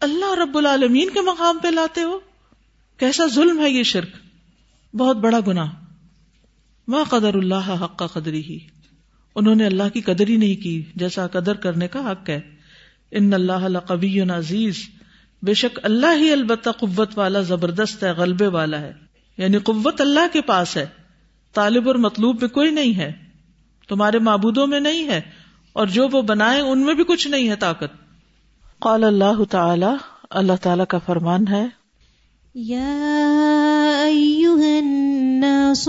اللہ رب العالمین کے مقام پہ لاتے ہو؟ کیسا ظلم ہے یہ شرک؟ بہت بڑا گنا ما قدر اللہ حق قدری ہی انہوں نے اللہ کی قدر ہی نہیں کی، جیسا قدر کرنے کا حق ہے۔ ان اللہ قبی عزیز۔ بے شک اللہ ہی البتہ قوت والا، زبردست ہے، غلبے والا ہے۔ یعنی قوت اللہ کے پاس ہے۔ طالب اور مطلوب میں کوئی نہیں ہے۔ تمہارے معبودوں میں نہیں ہے۔ اور جو وہ بنائے، ان میں بھی کچھ نہیں ہے طاقت۔ قال اللہ تعالی اللہ تعالی کا فرمان ہے۔ يا أيها الناس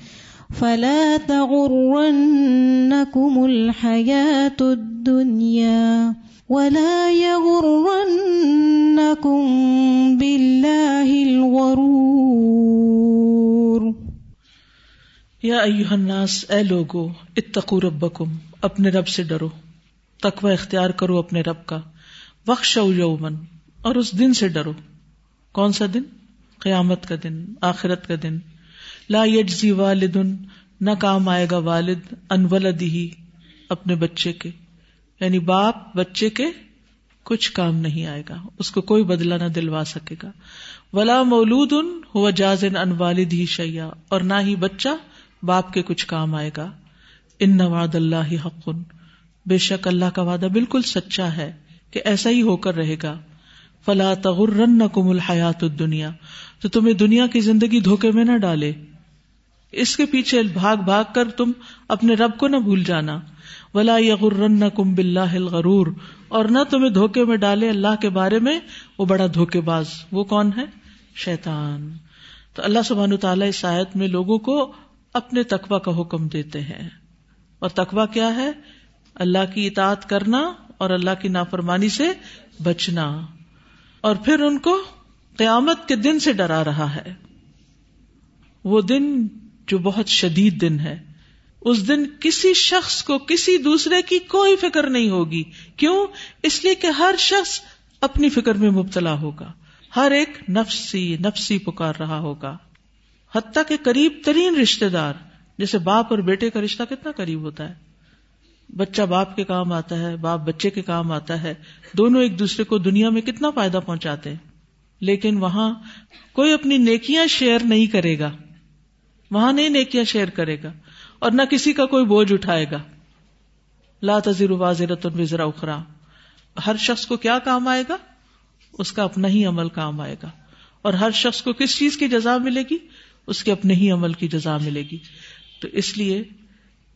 فلا تغرنكم الحياة الدنيا ولا يغرنكم بالله الغرور. یا ایوہ الناس، اے لوگو اتقو ربکم، اپنے رب سے ڈرو، تقوی اختیار کرو اپنے رب کا، وخشو یومن اور اس دن سے ڈرو۔ کون سا دن؟ قیامت کا دن، آخرت کا دن۔ لا یجزی والد نہ کام آئے گا والد، ان ولدی اپنے بچے کے۔ یعنی باپ بچے کے کچھ کام نہیں آئے گا، اس کو کوئی بدلا نہ دلوا سکے گا۔ ولا مولود ان ہوا جاز ان والد ہی شیا اور نہ ہی بچہ باپ کے کچھ کام آئے گا۔ ان نواد اللہ حق بے شک اللہ کا وعدہ بالکل سچا ہے کہ ایسا ہی ہو کر رہے گا۔ فلا تغرن نہ کم الحیات دنیا تو تمہیں دنیا کی زندگی دھوکے میں نہ ڈالے۔ اس کے پیچھے بھاگ بھاگ کر تم اپنے رب کو نہ بھول جانا۔ ولا یغرن کم بلّہ غرور اور نہ تمہیں دھوکے میں ڈالے اللہ کے بارے میں وہ بڑا دھوکے باز۔ وہ کون ہے؟ شیطان۔ تو اللہ سبحان تعالیٰ اس آیت میں لوگوں کو اپنے تقوا کا حکم دیتے ہیں۔ اور تقوا کیا ہے؟ اللہ کی اطاعت کرنا اور اللہ کی نافرمانی سے بچنا۔ اور پھر ان کو قیامت کے دن سے ڈرا رہا ہے۔ وہ دن جو بہت شدید دن ہے۔ اس دن کسی شخص کو کسی دوسرے کی کوئی فکر نہیں ہوگی۔ کیوں؟ اس لیے کہ ہر شخص اپنی فکر میں مبتلا ہوگا۔ ہر ایک نفسی نفسی پکار رہا ہوگا۔ حتیٰ کے قریب ترین رشتے دار، جیسے باپ اور بیٹے کا رشتہ کتنا قریب ہوتا ہے۔ بچہ باپ کے کام آتا ہے، باپ بچے کے کام آتا ہے۔ دونوں ایک دوسرے کو دنیا میں کتنا فائدہ پہنچاتے ہیں۔ لیکن وہاں کوئی اپنی نیکیاں شیئر نہیں کرے گا۔ وہاں نہیں نیکیاں شیئر کرے گا اور نہ کسی کا کوئی بوجھ اٹھائے گا۔ لا تذر واضرت وزرا اخرا۔ ہر شخص کو کیا کام آئے گا؟ اس کا اپنا ہی عمل کام آئے گا۔ اور ہر شخص کو کس چیز کی جزا ملے گی؟ اس کے اپنے ہی عمل کی جزا ملے گی۔ تو اس لیے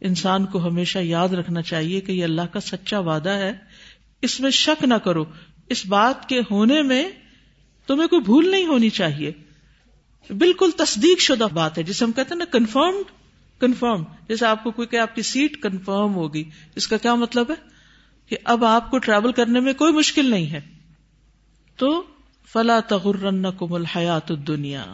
انسان کو ہمیشہ یاد رکھنا چاہیے کہ یہ اللہ کا سچا وعدہ ہے۔ اس میں شک نہ کرو۔ اس بات کے ہونے میں تمہیں کوئی بھول نہیں ہونی چاہیے۔ بالکل تصدیق شدہ بات ہے، جسے ہم کہتے ہیں نا کنفرمڈ کنفرم جیسے آپ کو کوئی کہ آپ کی سیٹ کنفرم ہوگی، اس کا کیا مطلب ہے؟ کہ اب آپ کو ٹریول کرنے میں کوئی مشکل نہیں ہے۔ تو فلا تغرن کم الحیات دنیا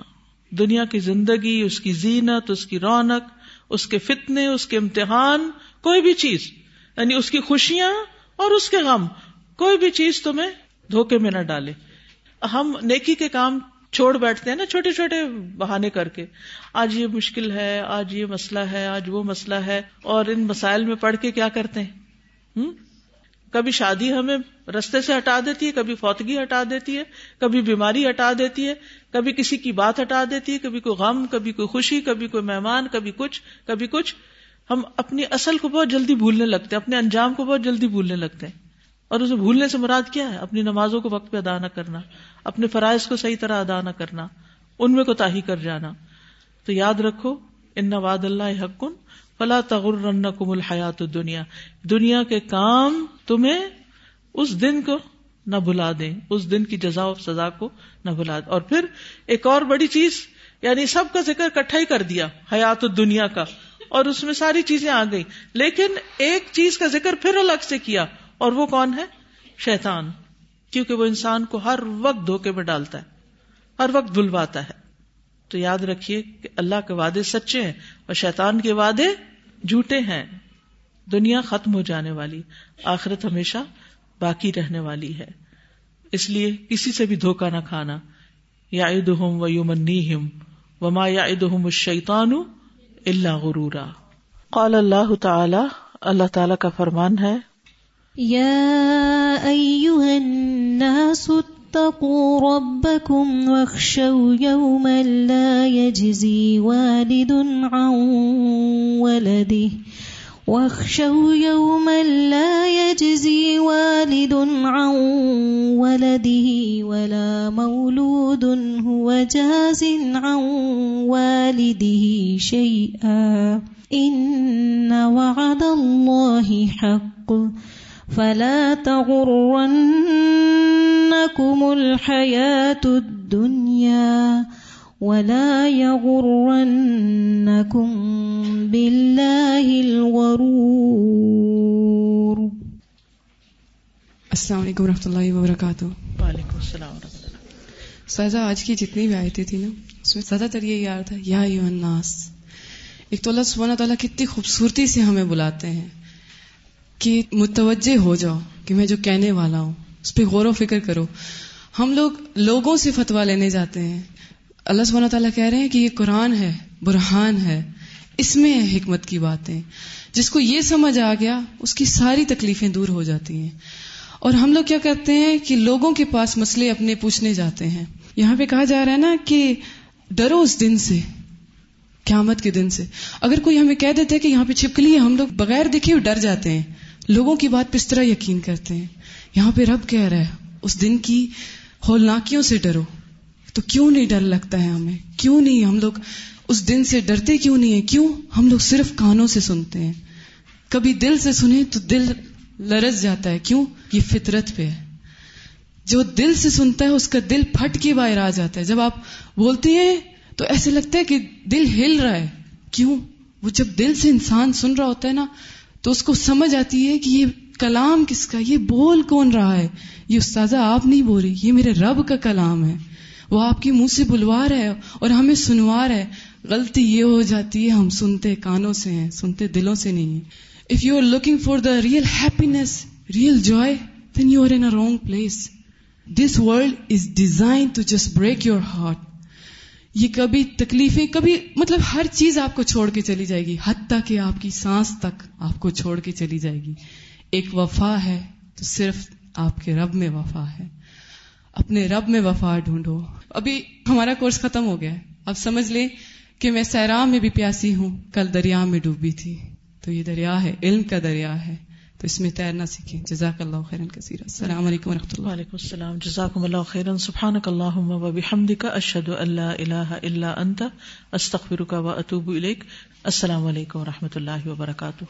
دنیا کی زندگی، اس کی زینت، اس کی رونق، اس کے فتنے، اس کے امتحان، کوئی بھی چیز یعنی اس کی خوشیاں اور اس کے غم، کوئی بھی چیز تمہیں دھوکے میں نہ ڈالے۔ ہم نیکی کے کام چھوڑ بیٹھتے ہیں نا چھوٹے چھوٹے بہانے کر کے۔ آج یہ مشکل ہے، آج یہ مسئلہ ہے، آج وہ مسئلہ ہے، اور ان مسائل میں پڑھ کے کیا کرتے ہیں؟ کبھی شادی ہمیں رستے سے ہٹا دیتی ہے، کبھی فوتگی ہٹا دیتی ہے، کبھی بیماری ہٹا دیتی ہے، کبھی کسی کی بات ہٹا دیتی ہے، کبھی کوئی غم، کبھی کوئی خوشی، کبھی کوئی مہمان، کبھی کچھ کبھی کچھ۔ ہم اپنی اصل کو بہت جلدی بھولنے لگتے ہیں، اپنے انجام کو بہت جلدی بھولنے لگتے ہیں۔ اور اسے بھولنے سے مراد کیا ہے؟ اپنی نمازوں کو وقت پہ ادا نہ کرنا، اپنے فرائض کو صحیح طرح ادا نہ کرنا، ان میں کوتا کر جانا۔ تو یاد رکھو، ان واد اللہ حکن فلا تغر کم الحیات دنیا دنیا کے کام تمہیں اس دن کو نہ بھلا دیں، اس دن کی جزا و سزا کو نہ بھلا دیں۔ اور پھر ایک اور بڑی چیز یعنی سب کا ذکر کٹھا ہی کر دیا، حیات دنیا کا۔ اور اس میں ساری چیزیں آ گئی لیکن ایک چیز کا ذکر پھر الگ سے کیا۔ اور وہ کون ہے؟ شیطان، کیونکہ وہ انسان کو ہر وقت دھوکے میں ڈالتا ہے، ہر وقت بلواتا ہے۔ تو یاد رکھیے کہ اللہ کے وعدے سچے ہیں اور شیطان کے وعدے جھوٹے ہیں۔ دنیا ختم ہو جانے والی، آخرت ہمیشہ باقی رہنے والی ہے۔ اس لیے کسی سے بھی دھوکا نہ کھانا۔ یا عید ہوں و یومنی ہم وما یا عید ہوں شیتان اللہ غرورا۔ قال اللہ تعالی اللہ تعالی کا فرمان ہے یا ایوہ الناس اتقوا ربكم واخشوا يوما لا يجزي والد عن ولده. واخشوا يوما لا يجزي والد عن ولده ولا مولود هو جاز عن والده شيئا. إن وعد الله حق. فلا تغرنكم الحياة الدنيا ولا يغرنكم بالله الغرور. السلام علیکم ورحمۃ اللہ وبرکاتہ۔ وعلیکم السلام سزا آج کی جتنی بھی آیتیں تھی نا اس میں زیادہ تر یہ یاد تھا یا یو الناس۔ ایک تو اللہ سبحانہ تعالیٰ کتنی خوبصورتی سے ہمیں بلاتے ہیں۔ کہ متوجہ ہو جاؤ کہ میں جو کہنے والا ہوں، اس پہ غور و فکر کرو۔ ہم لوگ لوگوں سے فتوا لینے جاتے ہیں۔ اللہ سبحانہ تعالیٰ کہہ رہے ہیں کہ یہ قرآن ہے، برہان ہے، اس میں ہے حکمت کی باتیں۔ جس کو یہ سمجھ آ گیا، اس کی ساری تکلیفیں دور ہو جاتی ہیں۔ اور ہم لوگ کیا کرتے ہیں کہ لوگوں کے پاس مسئلے اپنے پوچھنے جاتے ہیں۔ یہاں پہ کہا جا رہا ہے نا کہ ڈرو اس دن سے، قیامت کے دن سے۔ اگر کوئی ہمیں کہہ دیتے کہ یہاں پہ چھپکلی ہے، ہم لوگ بغیر دیکھے ڈر جاتے ہیں۔ لوگوں کی بات پس طرح یقین کرتے ہیں۔ یہاں پہ رب کہہ رہا ہے، اس دن کی ہولناکیوں سے ڈرو۔ تو کیوں نہیں ڈر لگتا ہے ہمیں؟ کیوں نہیں ہم لوگ اس دن سے ڈرتے کیوں نہیں ہے کیوں ہم لوگ صرف کانوں سے سنتے ہیں؟ کبھی دل سے سنیں تو دل لرز جاتا ہے۔ کیوں؟ یہ فطرت پہ ہے۔ جو دل سے سنتا ہے، اس کا دل پھٹ کے باہر آ جاتا ہے۔ جب آپ بولتے ہیں تو ایسے لگتا ہے کہ دل ہل رہا ہے۔ کیوں؟ وہ جب دل سے انسان سن رہا ہوتا ہے نا تو اس کو سمجھ آتی ہے کہ یہ کلام کس کا، یہ بول کون رہا ہے؟ یہ استاذہ آپ نہیں بول رہی، یہ میرے رب کا کلام ہے۔ وہ آپ کے منہ سے بلوا رہا ہے اور ہمیں سنوا رہا ہے۔ غلطی یہ ہو جاتی ہے، ہم سنتے کانوں سے ہیں، سنتے دلوں سے نہیں ہیں۔ If you are looking for the real happiness real joy then you are in wrong place this world is designed to just break your heart یہ کبھی تکلیفیں، کبھی مطلب ہر چیز آپ کو چھوڑ کے چلی جائے گی۔ حتیٰ کہ آپ کی سانس تک آپ کو چھوڑ کے چلی جائے گی۔ ایک وفا ہے تو صرف آپ کے رب میں وفا ہے۔ اپنے رب میں وفا ڈھونڈو۔ ابھی ہمارا کورس ختم ہو گیا ہے۔ اب سمجھ لیں کہ میں سیرام میں بھی پیاسی ہوں، کل دریا میں ڈوبی تھی۔ تو یہ دریا ہے، علم کا دریا ہے۔ تو اس میں تیرنا سیکھیں۔ جزاک اللہ خیرن کثیر۔ السلام علیکم و رحمۃ اللہ۔ وعلیکم السلام۔ جزاکم اللہ خیرن۔ سبحان اللہ و بحمد کا اشد اللہ اللہ اللہ انت۔ استخر کا و اطوب السلام علیکم و رحمۃ اللہ وبرکاتہ۔